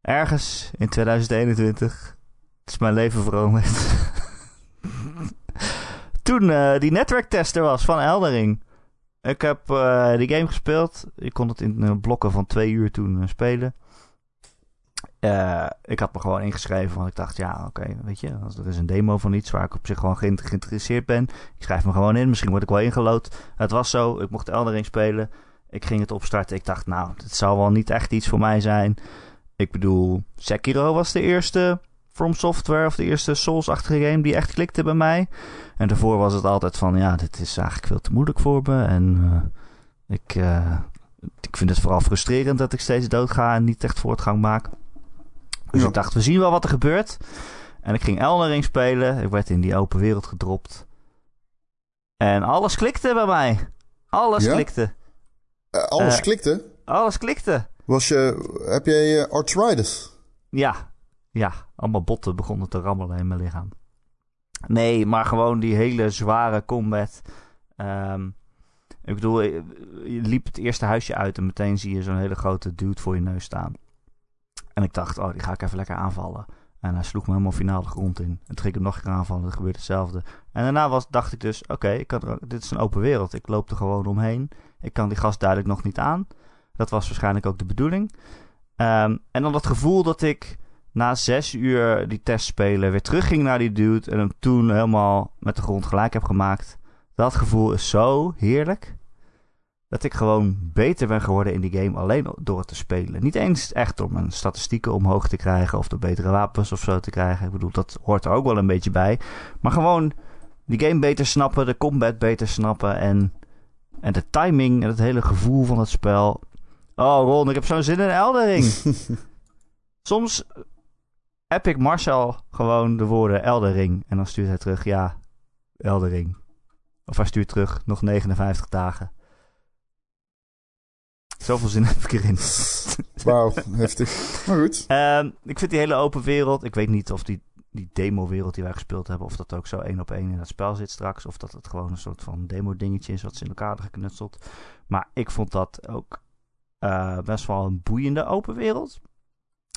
ergens in 2021 is mijn leven veranderd. Toen eh, die netwerktester was van Elden Ring. Ik heb uh, die game gespeeld. Ik kon het in blokken van twee uur toen spelen. ik had me gewoon ingeschreven, want ik dacht, ja, oké, weet je, er is een demo van iets waar ik op zich gewoon geïnteresseerd ben. Ik schrijf me gewoon in, misschien word ik wel ingelood. Het was zo, ik mocht Eldering spelen. Ik ging het opstarten. Ik dacht, nou, dit zal wel niet echt iets voor mij zijn. Ik bedoel, Sekiro was de eerste From Software of de eerste Souls-achtige game die echt klikte bij mij. En daarvoor was het altijd van, ja, dit is eigenlijk veel te moeilijk voor me. En uh, ik, uh, ik vind het vooral frustrerend dat ik steeds doodga en niet echt voortgang maak. Dus ja. ik dacht, we zien wel wat er gebeurt. En ik ging Elden spelen. Ik werd in die open wereld gedropt. En alles klikte bij mij. Alles ja? klikte. Uh, alles klikte? Alles klikte. Was je, heb jij arthritis? Ja, ja, allemaal botten begonnen te rammelen in mijn lichaam. Nee, maar gewoon die hele zware combat. Um, ik bedoel, je liep het eerste huisje uit en meteen zie je zo'n hele grote dude voor je neus staan. En ik dacht, oh, die ga ik even lekker aanvallen. En hij sloeg me helemaal finaal de grond in. En toen ging ik hem nog een keer aanvallen, dat gebeurde hetzelfde. En daarna was, dacht ik dus, oké, dit is een open wereld. Ik loop er gewoon omheen. Ik kan die gast duidelijk nog niet aan. Dat was waarschijnlijk ook de bedoeling. Um, en dan dat gevoel dat ik na zes uur die test spelen weer terugging naar die dude en hem toen helemaal met de grond gelijk heb gemaakt. Dat gevoel is zo heerlijk. Dat ik gewoon beter ben geworden in die game alleen door het te spelen. Niet eens echt om mijn statistieken omhoog te krijgen of door betere wapens of zo te krijgen. Ik bedoel, dat hoort er ook wel een beetje bij. Maar gewoon die game beter snappen, de combat beter snappen en, en de timing en het hele gevoel van het spel. Oh Ron, ik heb zo'n zin in Eldering. Soms heb ik Marcel gewoon de woorden Eldering. En dan stuurt hij terug, ja, Eldering. Of hij stuurt terug, nog 59 dagen. Zoveel zin heb ik erin. Wauw, heftig. Maar goed. Uh, ik vind die hele open wereld. Ik weet niet of die, die demo-wereld die wij gespeeld hebben. of dat ook zo één op één in het spel zit straks. Of dat het gewoon een soort van demo-dingetje is. wat ze in elkaar hebben geknutseld. Maar ik vond dat ook uh, best wel een boeiende open wereld.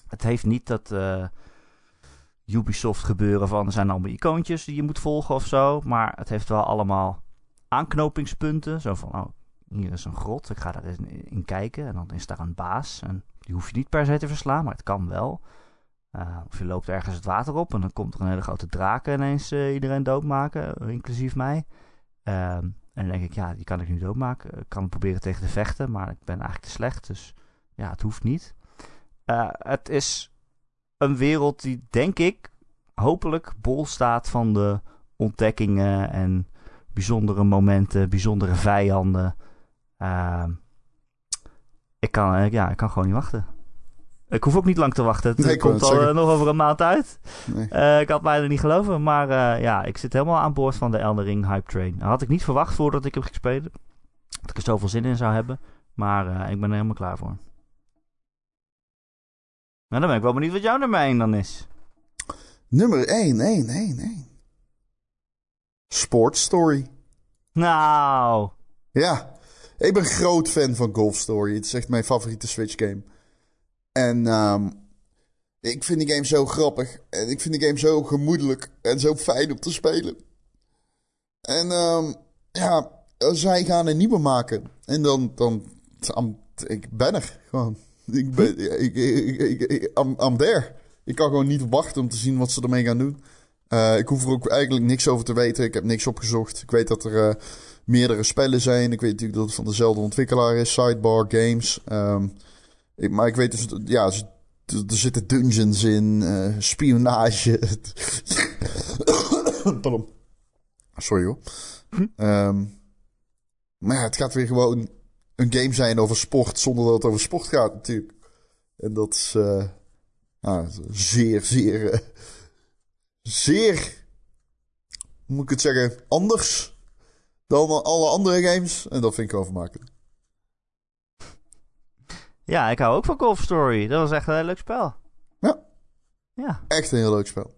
Het heeft niet dat. Uh, Ubisoft gebeuren van er zijn allemaal icoontjes die je moet volgen of zo. Maar het heeft wel allemaal aanknopingspunten. Zo van, oh, hier is een grot, ik ga daar eens in kijken. En dan is daar een baas. En die hoef je niet per se te verslaan, maar het kan wel. Uh, of je loopt ergens het water op en dan komt er een hele grote draak ineens uh, iedereen doodmaken, inclusief mij. Uh, en dan denk ik, ja, die kan ik nu doodmaken. Ik kan proberen tegen te vechten, maar ik ben eigenlijk te slecht. Dus ja, het hoeft niet. Het is een wereld die, denk ik, hopelijk bol staat van de ontdekkingen en bijzondere momenten, bijzondere vijanden. Uh, ik, kan, uh, ja, ik kan gewoon niet wachten. Ik hoef ook niet lang te wachten. Het nee, komt al uh, nog over een maand uit. Nee. Uh, ik had bijna niet geloven. Maar uh, ja, ik zit helemaal aan boord van de Eldering Hype Train. Dat had ik niet verwacht voordat ik hem ging spelen. Dat ik er zoveel zin in zou hebben. Maar ik ben er helemaal klaar voor. Nou, dan ben ik wel benieuwd wat jouw nummer 1 dan is. Nummer 1, 1, 1, 1. Sports Story. Nou. Ja, ik ben groot fan van Golf Story. Het is echt mijn favoriete Switch game. En um, ik vind die game zo grappig. En ik vind die game zo gemoedelijk en zo fijn om te spelen. En um, ja, zij gaan een nieuwe maken. En dan, dan, dan ik ben er gewoon. Ik ben, ik, ik, ik, I'm, I'm there. Ik kan gewoon niet wachten om te zien wat ze ermee gaan doen. Uh, ik hoef er ook eigenlijk niks over te weten. Ik heb niks opgezocht. Ik weet dat er uh, meerdere spellen zijn. Ik weet natuurlijk dat het van dezelfde ontwikkelaar is. Sidebar Games. Um, ik, maar ik weet dus... Ja, er, zitten dungeons in. Uh, spionage. Sorry hoor. Um, maar ja, het gaat weer gewoon een game zijn over sport zonder dat het over sport gaat natuurlijk. En dat is uh, nou, zeer, zeer, uh, zeer, hoe moet ik het zeggen, anders dan alle andere games. En dat vind ik wel vermakelijk. Ja, ik hou ook van Golf Story. Dat was echt een heel leuk spel. Ja. Ja. Echt een heel leuk spel.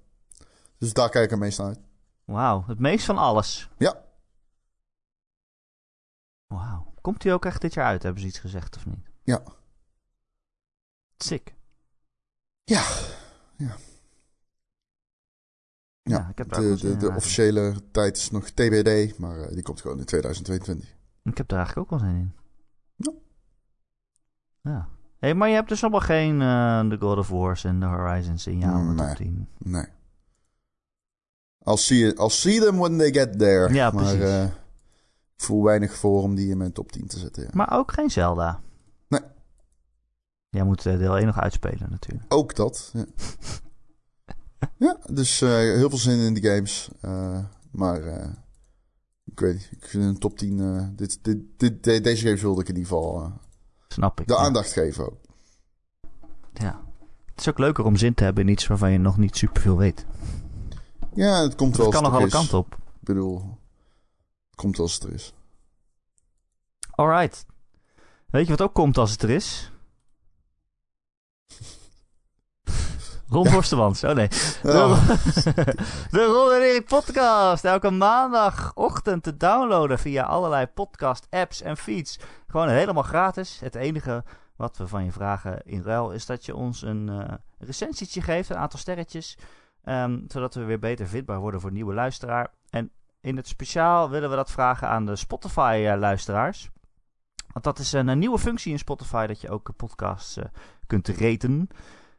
Dus daar kijk ik het meest naar uit. Wauw, het meest van alles. Ja. Wauw. Komt hij ook echt dit jaar uit, hebben ze iets gezegd of niet? Ja. Sick. Ja. Ja. Ja, ik heb de, de, de officiële tijd is nog TBD, maar uh, die komt gewoon in 2022. Ik heb er eigenlijk ook wel zin in. Ja. Ja. Hey, maar je hebt dus allemaal geen uh, The God of Wars en The Horizons in jouw Nee. top 10. Nee. I'll see, it, I'll see them when they get there. Ja, maar precies. eh, voel weinig voor om die in mijn top 10 te zetten. ja. Maar ook geen Zelda. Nee. Jij moet eh, deel 1 nog uitspelen natuurlijk. Ook dat. Ja, ja dus eh, heel veel zin in die games. Eh, maar ik weet niet. Ik vind een top 10. eh, dit, dit, dit, de- deze games wilde ik in ieder geval Snap ik. de ja. aandacht geven ook. Ja. Het is ook leuker om zin te hebben in iets waarvan je nog niet superveel weet. Ja, het komt wel Het kan nog alle kanten op. Ik bedoel, komt als het er is. Alright. Weet je wat ook komt als het er is? Ron Ja. Oh nee. De, Oh, de Ron en Erik podcast. Elke maandagochtend te downloaden via allerlei podcast apps en feeds. Gewoon helemaal gratis. Het enige wat we van je vragen in ruil is dat je ons een eh recensietje geeft. Een aantal sterretjes. ehm, zodat we weer beter vindbaar worden voor nieuwe luisteraar. En in het speciaal willen we dat vragen aan de Spotify-luisteraars. Want dat is een, nieuwe functie in Spotify dat je ook podcasts eh, kunt raten.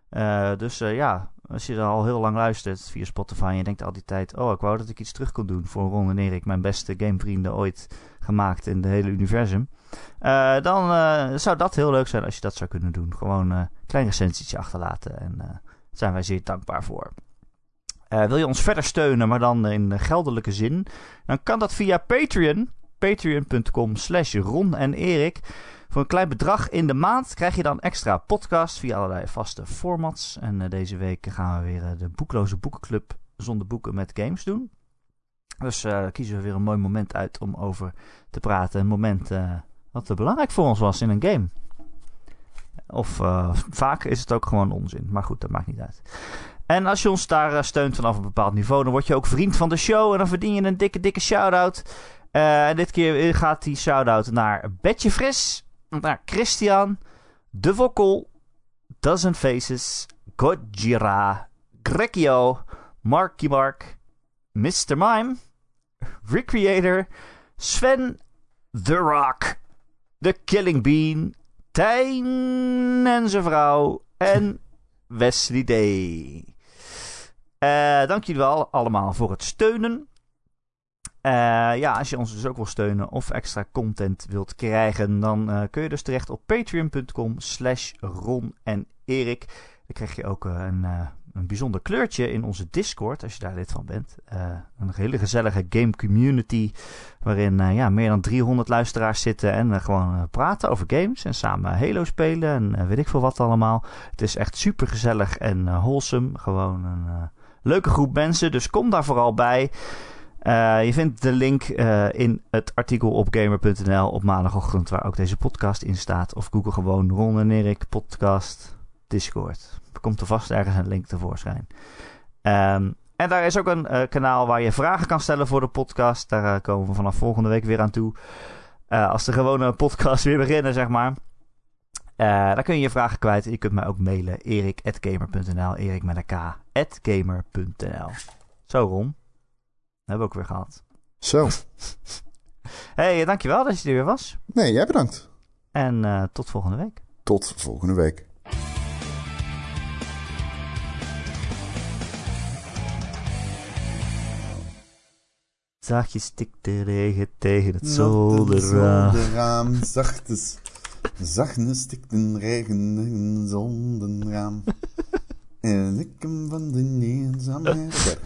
Eh, dus eh, ja, als je al heel lang luistert via Spotify en je denkt al die tijd... Oh, ik wou dat ik iets terug kon doen voor Ron en Erik, mijn beste gamevrienden ooit gemaakt in het hele universum. Eh, dan eh, zou dat heel leuk zijn als je dat zou kunnen doen. Gewoon eh, een klein recensietje achterlaten en eh, daar zijn wij zeer dankbaar voor. Eh, wil je ons verder steunen, maar dan in de geldelijke zin... dan kan dat via Patreon. Patreon.com slash Ron en Erik. Voor een klein bedrag in de maand krijg je dan extra podcasts via allerlei vaste formats. En eh, deze week gaan we weer eh, de Boekloze Boekenclub zonder boeken met games doen. Dus eh, kiezen we weer een mooi moment uit om over te praten. Een moment eh, wat belangrijk voor ons was in een game. Of eh, vaak is het ook gewoon onzin. Maar goed, dat maakt niet uit. En als je ons daar eh, steunt vanaf een bepaald niveau, dan word je ook vriend van de show. En dan verdien je een dikke, dikke shout-out. Eh, en dit keer gaat die shout-out naar Betje Fris, naar Christian, De Vokkel, Dozen Faces, Gojira, Grekio, Marky Mark, Mr. Mime, Recreator, Sven, The Rock, The Killing Bean, Tijn en zijn vrouw en Wesley Day. Eh, dank jullie wel allemaal voor het steunen. Eh, ja, als je ons dus ook wil steunen of extra content wilt krijgen, dan eh, kun je dus terecht op patreon.com slash Ron en Erik. Dan krijg je ook eh, een, een bijzonder kleurtje in onze Discord, als je daar lid van bent. Een hele gezellige game community, waarin ja, meer dan 300 luisteraars zitten en gewoon praten over games en samen Halo spelen en weet ik veel wat allemaal. Het is echt super gezellig en wholesome. Gewoon een leuke groep mensen, dus kom daar vooral bij. Eh, je vindt de link eh, in het artikel op gamer.nl op maandagochtend, waar ook deze podcast in staat. Of google gewoon Ron en podcast Discord. Er komt er vast ergens een link tevoorschijn. Ehm, en daar is ook een eh, kanaal waar je vragen kan stellen voor de podcast. Daar komen we vanaf volgende week weer aan toe. Als de gewone podcast weer beginnen, zeg maar. Eh, daar kun je je vragen kwijt. Je kunt mij ook mailen. erik.gamer.nl Erik met een k. gamer.nl Zo, Ron. Dat hebben we ook weer gehad. Zo. hey, dankjewel dat je er weer was. Nee, jij bedankt. En eh, tot volgende week. Tot volgende week. Zachtjes stikt de regen tegen het Het zolderraam. zolderraam, zachtjes. Zachtjes stikt een regen in het zolderraam. en ik hem van de eenzaamheid.